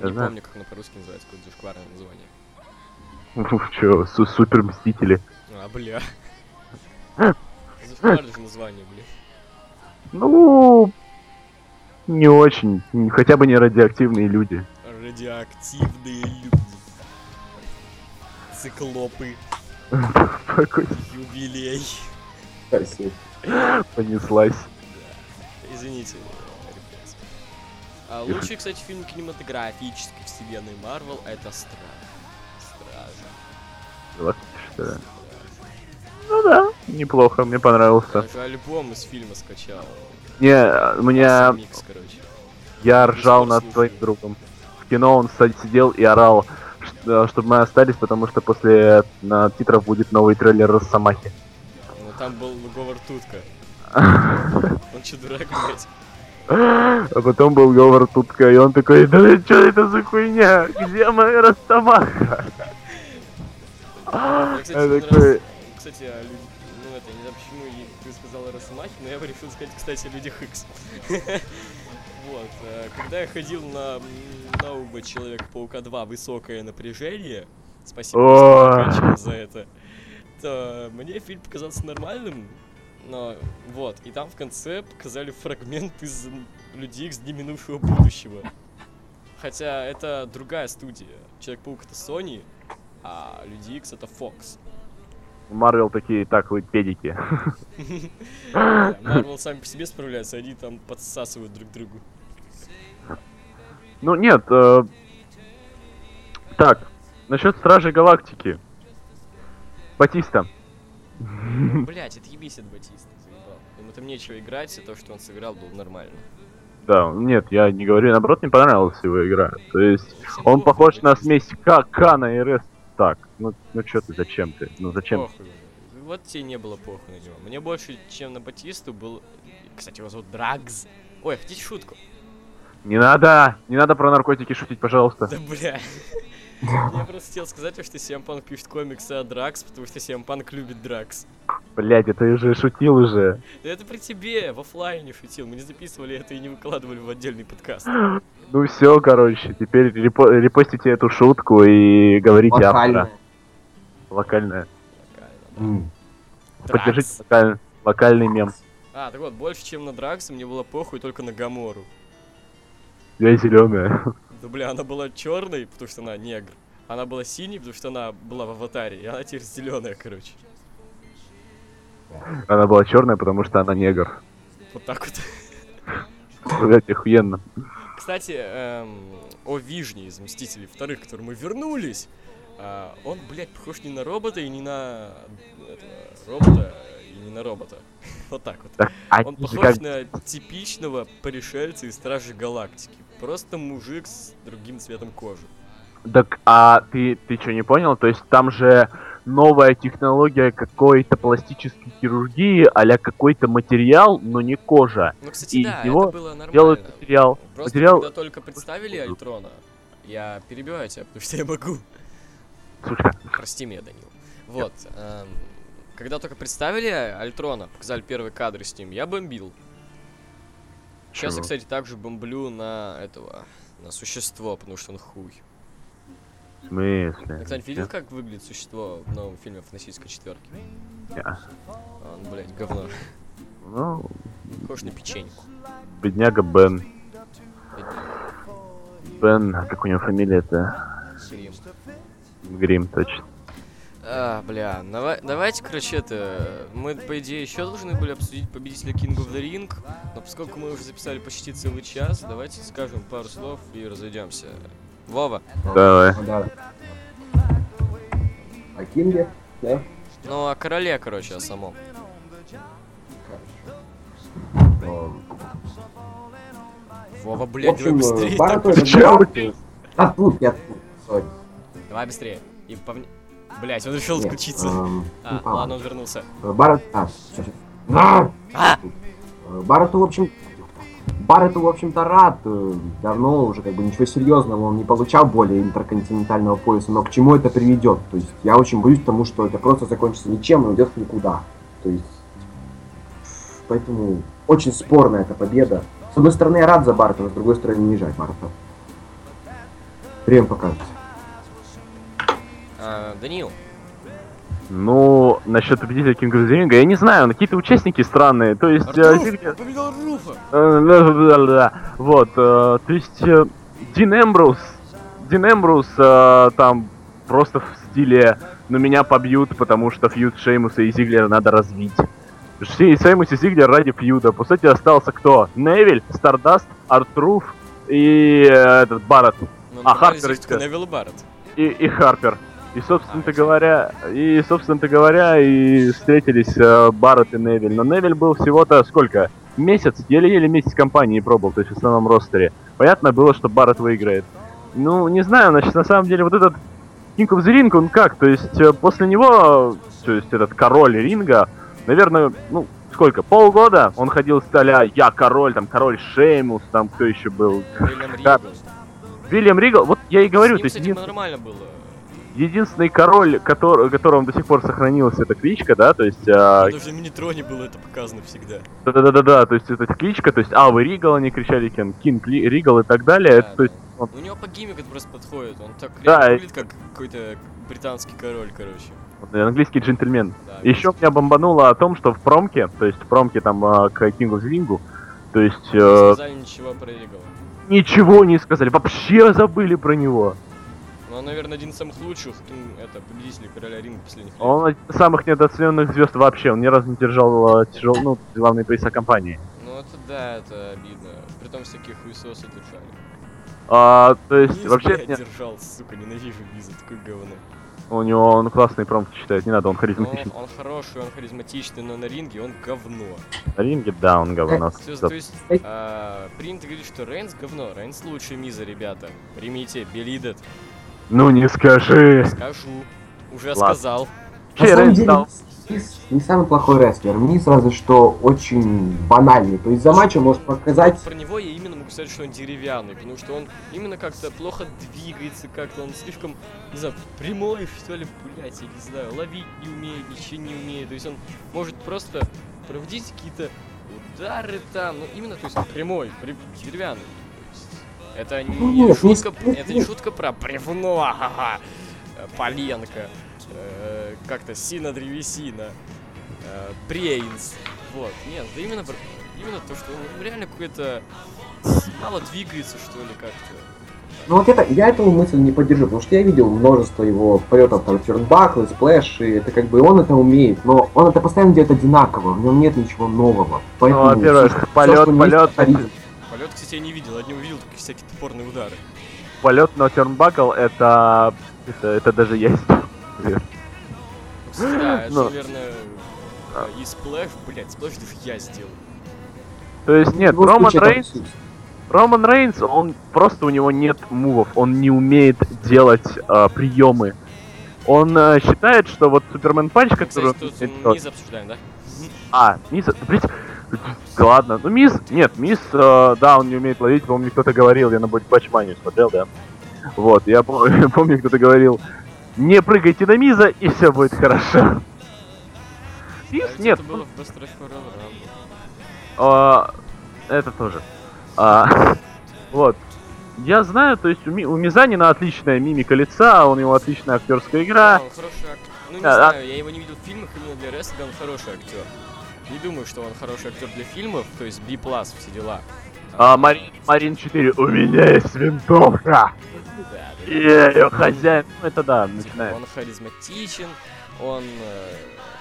Я Не знаю. помню, как оно по-русски называется, какое-то зашкварное название. [laughs] Ух, чё, су- супер мстители. А, бля. [laughs] Зашкварное же название, бля. Ну, не очень. Хотя бы не радиоактивные люди. Радиоактивные люди. Циклопы. [laughs] Юбилей. Спасибо. [laughs] понеслась. Извините, ребят. А лучший, кстати, фильм кинематографической вселенной Марвел это Страж. Стражи. Ли. Ну да, неплохо, мне понравился. Даже альбом из фильма скачал. Не, у меня... Микс, короче. Я ржал над своим другом. В кино он сидел и орал, чтобы мы остались, потому что после на титров будет новый трейлер Росомахи. Там был Говард Тутка. [laughs] Он че, дурак, блядь? А потом был Говард Тутка, и он такой, да что это за хуйня? Где моя Растамаха? Я, кстати, такой, Кстати, о людях... Ну, это, не знаю, почему ты сказал о Росомахе, но я решил сказать, кстати, о людях. [laughs] Вот. э, Когда я ходил на м, нового Человека-паука 2 высокое напряжение, спасибо за это, мне фильм показался нормальным, но вот, и там в конце показали фрагмент из Людей Икс Дни минувшего будущего. Хотя это другая студия. Человек-паук это Sony, а Люди Икс это Fox. Марвел такие, так, вы педики. [laughs] Марвел сами по себе справляются, они там подсасывают друг другу. Ну нет, э, так, насчет Стражей Галактики. Батиста. [laughs] Блять, отъебись от Батиста, заебал. Ему там нечего играть, и то, что он сыграл, было нормально. Да, нет, я не говорю, наоборот, мне понравилась его игра. То есть, он похож на смесь К, Кана и РС. Так, ну, ну чё ты, зачем ты? Ну зачем? Похуй. Вот тебе не было похуй на него. Мне больше, чем на Батисту, был... Кстати, его зовут Драгз. Ой, хотите шутку? Не надо, не надо про наркотики шутить, пожалуйста. Да бля. Я просто хотел сказать, что Сиампанк пишет комиксы о Дракс, потому что Сиампанк любит Дракс. Блять, это я уже шутил уже. Да это при тебе, в оффлайне шутил. Мы не записывали это и не выкладывали в отдельный подкаст. Ну все, короче, теперь репо- репостите эту шутку и говорите автора. Локально. Локальная. М. Поддержите Дракс. локаль- локальный мем. А, так вот, больше, чем на Дракса, мне было похуй только на Гамору. Я зеленая. Да бля, она была черной, потому что она негр. Она была синей, потому что она была в аватаре. И она теперь зеленая, короче. Она была черная, потому что она негр. Вот так вот. Блять, охуенно. Кстати, эм, о Вижне из Мстителей вторых, к которому мы вернулись. а, он, блядь, похож не на робота и не на этого, робота и не на робота. [laughs] Вот так вот. Так, Он они же похож как... на типичного пришельца из Стражей Галактики. Просто мужик с другим цветом кожи. Так, а ты, ты что, не понял? То есть там же новая технология какой-то пластической хирургии, а какой-то материал, но не кожа. Ну, кстати, И да, его это было нормально. Делают материал. Просто материал... когда только представили Альтрона, я перебиваю тебя, потому что я могу. Сучка. Прости меня, Данил. Вот. эм, когда только представили Альтрона, показали первые кадры с ним, я бомбил. Сейчас я, кстати, также бомблю на этого, на существо, потому что он хуй. В смысле? Ты, кстати, видел, как выглядит существо в новом фильме «Фантастической четверки? Не. Он, блядь, говно. Ну, Похож на печеньку. бедняга Бен. Бедняга. Бен, а как у него фамилия-то? Грим. Грим, точно. А, бля, давай, давайте, короче, это... Мы, по идее, еще должны были обсудить победителя King of the Ring, но поскольку мы уже записали почти целый час, давайте скажем пару слов и разойдемся. Вова, Давай. Да. О Кинге, да? ну о короле, короче, о самом. Вова, блядь, давай общем, быстрее. Барретт так. э, А тут, я тут, сори. Давай быстрее. И повне... Блять, он решил отключиться. эм, А, ладно, он вернулся. Э, Барретт... А, всё. А! Э, Барретту, в общем... Барретту, в общем-то, рад. э, Давно уже как бы ничего серьезного он не получал более интерконтинентального пояса, но к чему это приведет? То есть я очень боюсь тому, что это просто закончится ничем и уйдет никуда. То есть... Поэтому очень спорная эта победа. С одной стороны, я рад за Баррета, но с другой стороны, не жаль Баррета. Время покажет. А, Данил, Ну, насчет победителя King of the Ring, я не знаю, какие-то участники странные. То есть, э, Артур, Зиглер- победил Руфа. Э. Вот, э, то есть э, Дин Эмбрус, Дин Эмбрус э, там просто в стиле «ну меня побьют, потому что фьюд Шеймуса и Зиглера надо развить». Шей- Шеймус и Зиглер ради фьюда. По сути, остался кто? Невиль, Стардаст, Артруф и э, этот Барретт. Ну, А, Харпер. Невилл и Барретт. и, и Харпер. И, собственно-то говоря, и, собственно-то говоря, и встретились э, Барретт и Невиль. Но Невиль был всего-то сколько? Месяц, еле-еле месяц компании пробовал, то есть в основном ростере. Понятно было, что Барретт выиграет. Ну, не знаю, значит, на самом деле, вот этот King of the Ring, он как? То есть, э, после него, то есть, этот король ринга, наверное, ну, сколько, полгода он ходил с а я король, там, король Шеймус, там, кто еще был. Уильям. Ригл. Вильям Ригл, вот я и говорю, С то ним, есть кстати, един- нормально было. Единственный король, который, которому до сих пор сохранилась эта кличка, да, то есть, а, Даже в Минитроне было это показано всегда. да-да-да-да, то есть эта кличка, то есть Алвы Ригал они кричали, Кен, Кинг Ригал и так далее, это, Да, то есть, да. У него по гиммику это просто подходит. Он так Да, выглядит, как какой-то британский король, короче. английский джентльмен. Да, Еще меня бомбануло о том, что в промке, то есть в промке там а, к Кингу Звингу, то есть Не э, сказали ничего про Ригала. ничего не сказали, вообще забыли про него. Ну, он, наверное, один из самых лучших кин- это, победителей короля ринга последних лет. Он один из самых недооцененных звезд вообще, он ни разу не держал тяжел, ну, главные приза компании. Ну, это да, это обидно. Притом всяких хуесосы держали. А, то есть, Миз, вообще, нет, держал, сука, ненавижу Миза, такой говно. у него он классные промки читает, не надо, он Ну, харизматичный. он хороший, он харизматичный, но на ринге он говно. На ринге, да, он говно. Есть, то есть а, принято говорить, что Рейнс говно. Рейнс лучше Миза, ребята. Примите, белидет. Ну не скажи. Скажу. Уже Ладно. сказал. На Че, самом Рейнс деле, стал- не самый плохой рестлер. Миз разве что очень банальный. То есть за матчем может показать... Про него я именно могу сказать, что он деревянный, потому что он именно как-то плохо двигается, как-то он слишком, не знаю, прямой, что ли, блять, я не знаю, ловить не умеет, ничего не умеет. То есть он может просто проводить какие-то удары там, ну именно, то есть прямой, при- деревянный. Это Ну не нет, не шутка, не- это не- не шутка про бревно, [laughs] ха-ха, э, Поленка, э, как-то сина древесина, э, Рейнс. Вот, нет, это именно, про- именно то, что он реально какой-то мало двигается, что ли, как-то. Ну вот это, я эту мысль не поддержу, потому что я видел множество его полетов там тернбаклы, splash, и это как бы он это умеет, но он это постоянно делает одинаково, в нем нет ничего нового. Ну, Поэтому во-первых, всё, полет, у него есть, полет. Полет, кстати, я не видел, от него видел только всякие топорные удары. полет на turnbuckle, это, это, это даже я сделал. Ну, Кстати, да, это, Ну. наверное, э, и splash, блядь, splash я сделал. То есть нет, Роман Рейнс. Роман Рейнс, он просто у него нет мувов, он не умеет делать а, приемы. Он э, считает, что вот Superman Punch, который... Кстати, тут Миз обсуждаем, да? А, Миз, блядь, да ладно, ну Миз, нет, Миз, э, да, он не умеет ловить, помню, кто-то говорил, я на Ботчмании смотрел, да. Вот, я пом- [laughs] помню, кто-то говорил, не прыгайте на Миза, и все будет хорошо. Мисс, А нет, Это было в Best А, это тоже. А, [laughs] вот. Я знаю, то есть у, Ми- у Мизанина отличная мимика лица, у него отличная актерская игра. Да, он хороший актер. Ну, не А, знаю, я его не видел в фильмах, именно для рестлинга он хороший актер. Не думаю, что он хороший актер для фильмов, то есть B+, все дела. А, Марин, Марин 4, у меня есть винтовка. Да, да, Я ее хозяин. Ну это да, начинает. он харизматичен, он э,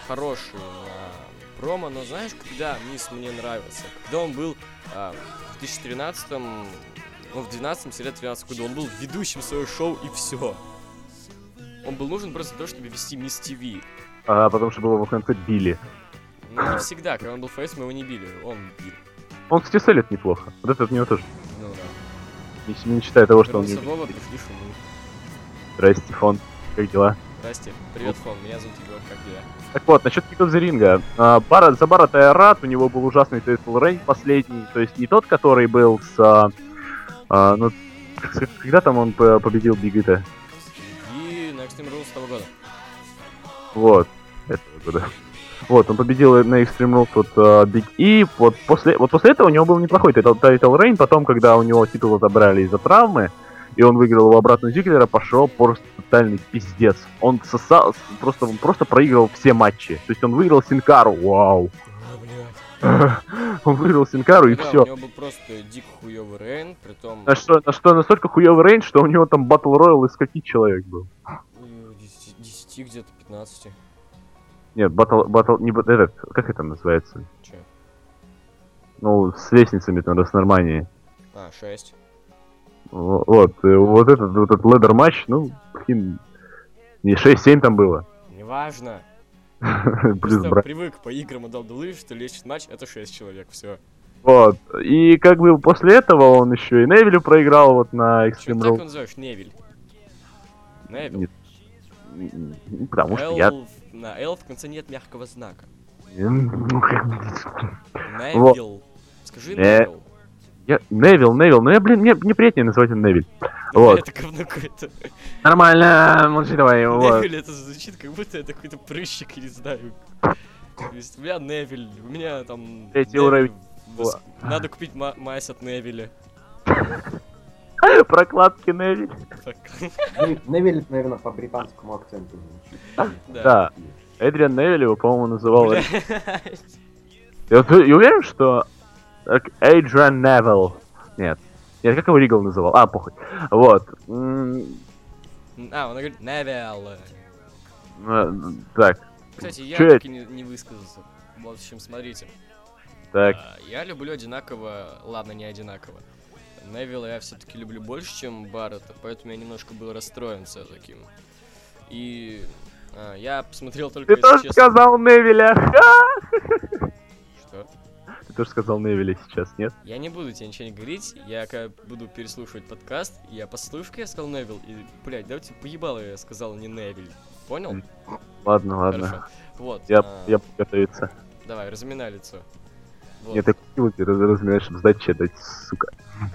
хороший на промо, но знаешь, когда Мисс мне нравился? Когда он был а, в 2013 ну, в 12-13 году, он был ведущим своего шоу и все. Он был нужен просто для того, чтобы вести Мисс ТВ. А, потому что было в конце Билли. Ну, не всегда, когда он был фейс, мы его не били, он бил. Он, кстати, селит неплохо. Вот это от него тоже. Ну да. Не, не считая того, что он Вова, пришли шумы. Здрасте, Фон. Как дела? Здрасте. Привет, Фон, меня зовут Егор, как дела? Так вот, насчет Киков Ринга. А, Бара, за Барата я рад, у него был ужасный тайтл рейн последний, то есть не тот, который был с... а, а, ну, когда там он по- победил Бигита? И на Extreme Rules того года. Вот, этого года. Вот, он победил на Extreme Rules вот а, Big E, вот после, вот после этого у него был неплохой title, title reign, потом, когда у него титул отобрали из-за травмы, и он выиграл его обратно Зиглера, пошел просто тотальный пиздец. Он сосал, просто, он просто проигрывал все матчи. То есть он выиграл Синкару, вау. Он выиграл Синкару и Да, все. У него был просто дико хуёвый reign, притом... На что, на что настолько хуёвый рейндж, что у него там battle royal из каких человек был? э, 10, 10 где-то 15. Нет, батл, батл, не бат- этот, как это называется? Че? Ну, с лестницами там, с Нормании. А, 6. Во- Вот, э, вот этот, вот этот ледер матч, ну, блин, не 6-7 там было. Неважно. [laughs] Плюс брат. привык по играм и WWE, что лечит матч это 6 человек, все. Вот. И как бы после этого он еще и Невилю проиграл вот на Extreme Rules. его называешь? Невиль. Невиль. Потому что я... На L в конце нет мягкого знака. Ну, как бы, Невил. Скажи Не. Невил. Я... Невил, Невил, ну я, блин, мне, мне приятнее называть его Невиль. [laughs] Вот. Это говно какое-то. Нормально, молчи давай, [laughs] вот. Невиль это звучит, как будто это какой-то прыщик, я не знаю. То есть у меня Невиль, у меня там... Третий уровень. Надо купить ма- мазь от Невиля. [laughs] [laughs] Прокладки Невиль. Невиль, наверное, по британскому акценту. Да. Эдриан Невиль его, по-моему, называл. Я, уверен, что так, Эйдриан Невилл. Нет. Нет, как его Ригал называл? А, похуй. Вот. А, он говорит Невил. э, Так, Кстати, я так и не, не высказался. В общем, смотрите. так. А, Я люблю одинаково, ладно, не одинаково. Невилла я все-таки люблю больше, чем Баррета, поэтому я немножко был расстроен таким. И а, я посмотрел только, Ты тоже честно- сказал Невиля. Ха! Что? Ты тоже сказал Невиля сейчас, нет? Я не буду тебе ничего не говорить, я когда буду переслушивать подкаст, я послушаю, как я сказал Невил, и, блядь, давайте поебало я сказал не Невиль. Понял? Ладно, ладно. Хорошо. Вот. Я, а, я готовиться. Давай, разминай лицо. Вот. Мне так ты раз- разминаешь, чтобы сдать дать, сука.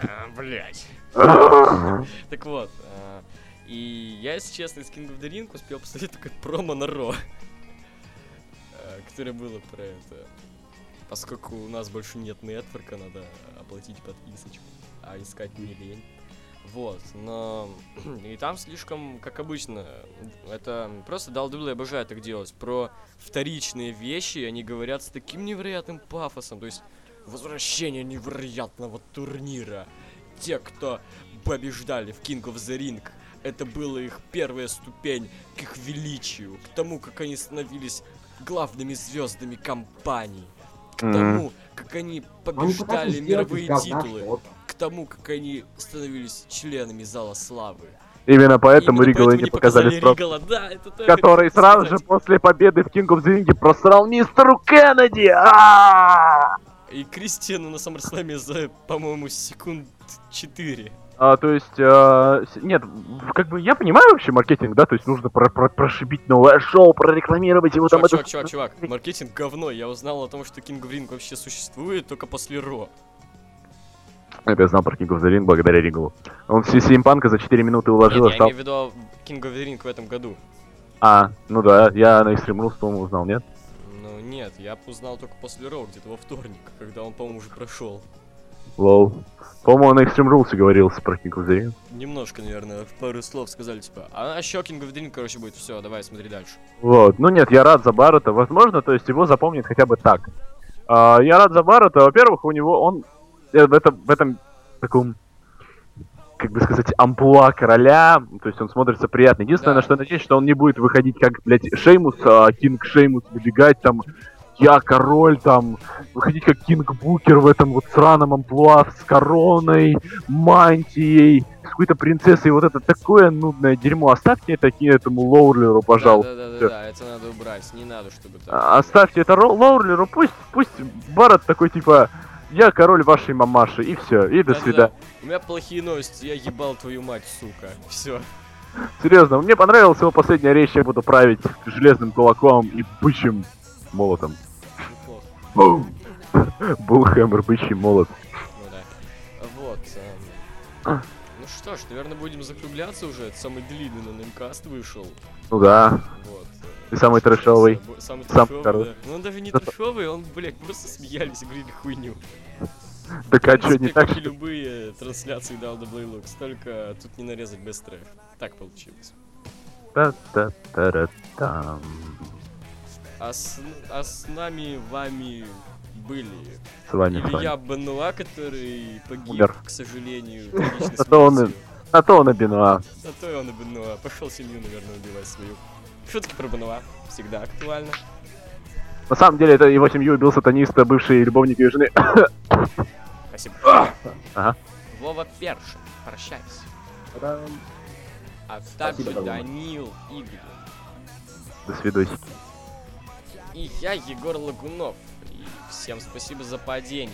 А, блядь. [laughs] Так вот, а, и я, если честно, из King of the Ring успел посмотреть только промо на Ро, а, которое было про это. Поскольку у нас больше нет нетворка, надо оплатить подписочку, а искать не лень. Вот, но... [clears throat] И там слишком, как обычно, это просто WWE обожает так делать. Про вторичные вещи они говорят с таким невероятным пафосом. То есть, возвращение невероятного турнира. Те, кто побеждали в King of the Ring, это была их первая ступень к их величию, к тому, как они становились главными звездами компании, к тому, как они они побеждали из мировые титулы, к тому, как они становились членами Зала Славы. Именно поэтому Ригала не показали спрос. Ригала, да, это то я Который сразу же после победы в King of the Ring просрал мистеру Кеннеди. А! И Кристиану на SummerSlam за, по-моему, секунд 4. А, то есть, с- нет, как бы я понимаю вообще маркетинг, да, то есть нужно про- про- прошибить новое шоу, прорекламировать его там. Чувак, это- чувак, чувак, чувак, маркетинг говно. Я узнал о том, что King of Ring вообще существует только после Ро. Я знал про King of the Ring благодаря Ригалу. Он все Панка за 4 минуты уложил, Нет, я стал... имею в виду King of the Ring в этом году. А, ну да, я на Extreme Rules, по-моему, узнал, нет? Нет, я узнал только после Ро, где-то во вторник, когда он, по-моему, уже прошел. Лол. По-моему, он на Extreme Rules говорился про King of the Ring. Немножко, наверное, пару слов сказали, типа, а еще King of the Ring, короче, будет. Все, давай, смотри дальше. Вот, ну нет, я рад за Баррета, возможно, то есть его запомнят хотя бы так. А, я рад за Баррета, во-первых, у него он э, в этом, в этом таком, как бы сказать, амплуа короля, то есть он смотрится приятно. Единственное, Да. на что я надеюсь, что он не будет выходить как, блядь, Шеймус, а, Кинг Шеймус выбегать там, я король там, выходить как Кинг Букер в этом вот сраном амплуа с короной, мантией, с какой-то принцессой, вот это такое нудное дерьмо. Оставьте это этому Лоулеру, пожалуйста. Да, да, да, да, это надо убрать, не надо, чтобы так. Оставьте это Лоурлеру, пусть, пусть Барретт такой типа, я король вашей мамаши, и все, и до свидания. У меня плохие новости, я ебал твою мать, сука. Все. Серьезно, мне понравилась его последняя речь, я буду править железным кулаком и бычьим молотом. Неплохо. Булхэммер, [laughs] бычий молот. Ну да. Вот. эм, Ну что ж, наверное, будем закругляться уже. Это самый длинный на Немкаст вышел. Ну да, Вот. э, И самый сам- Самый трэшовый, хороший. да. Ну он даже не трэшовый, он, блядь, просто смеялись и говорили хуйню. так а что, не так, как и любые трансляции WWE Looks, только тут не нарезать трэш. Так получилось. Та-та-та-ра-там. А с, а с нами, вами были С вами, с вами. Илья Бенуа, который погиб, Умер. к сожалению, трагичной [laughs] Зато он. А то он и Бенуа. А то и он и Бенуа. Пошел семью, наверное, убивать свою. Шутки про Бенуа. Всегда актуально. На самом деле, это его семью убил сатанист, бывший любовник ее жены. [coughs] Спасибо. [coughs] Ага. Вова Першин. Прощайся. А также. Данил Игорь. До свидосики. И я, Егор Лагунов. И всем спасибо за падение.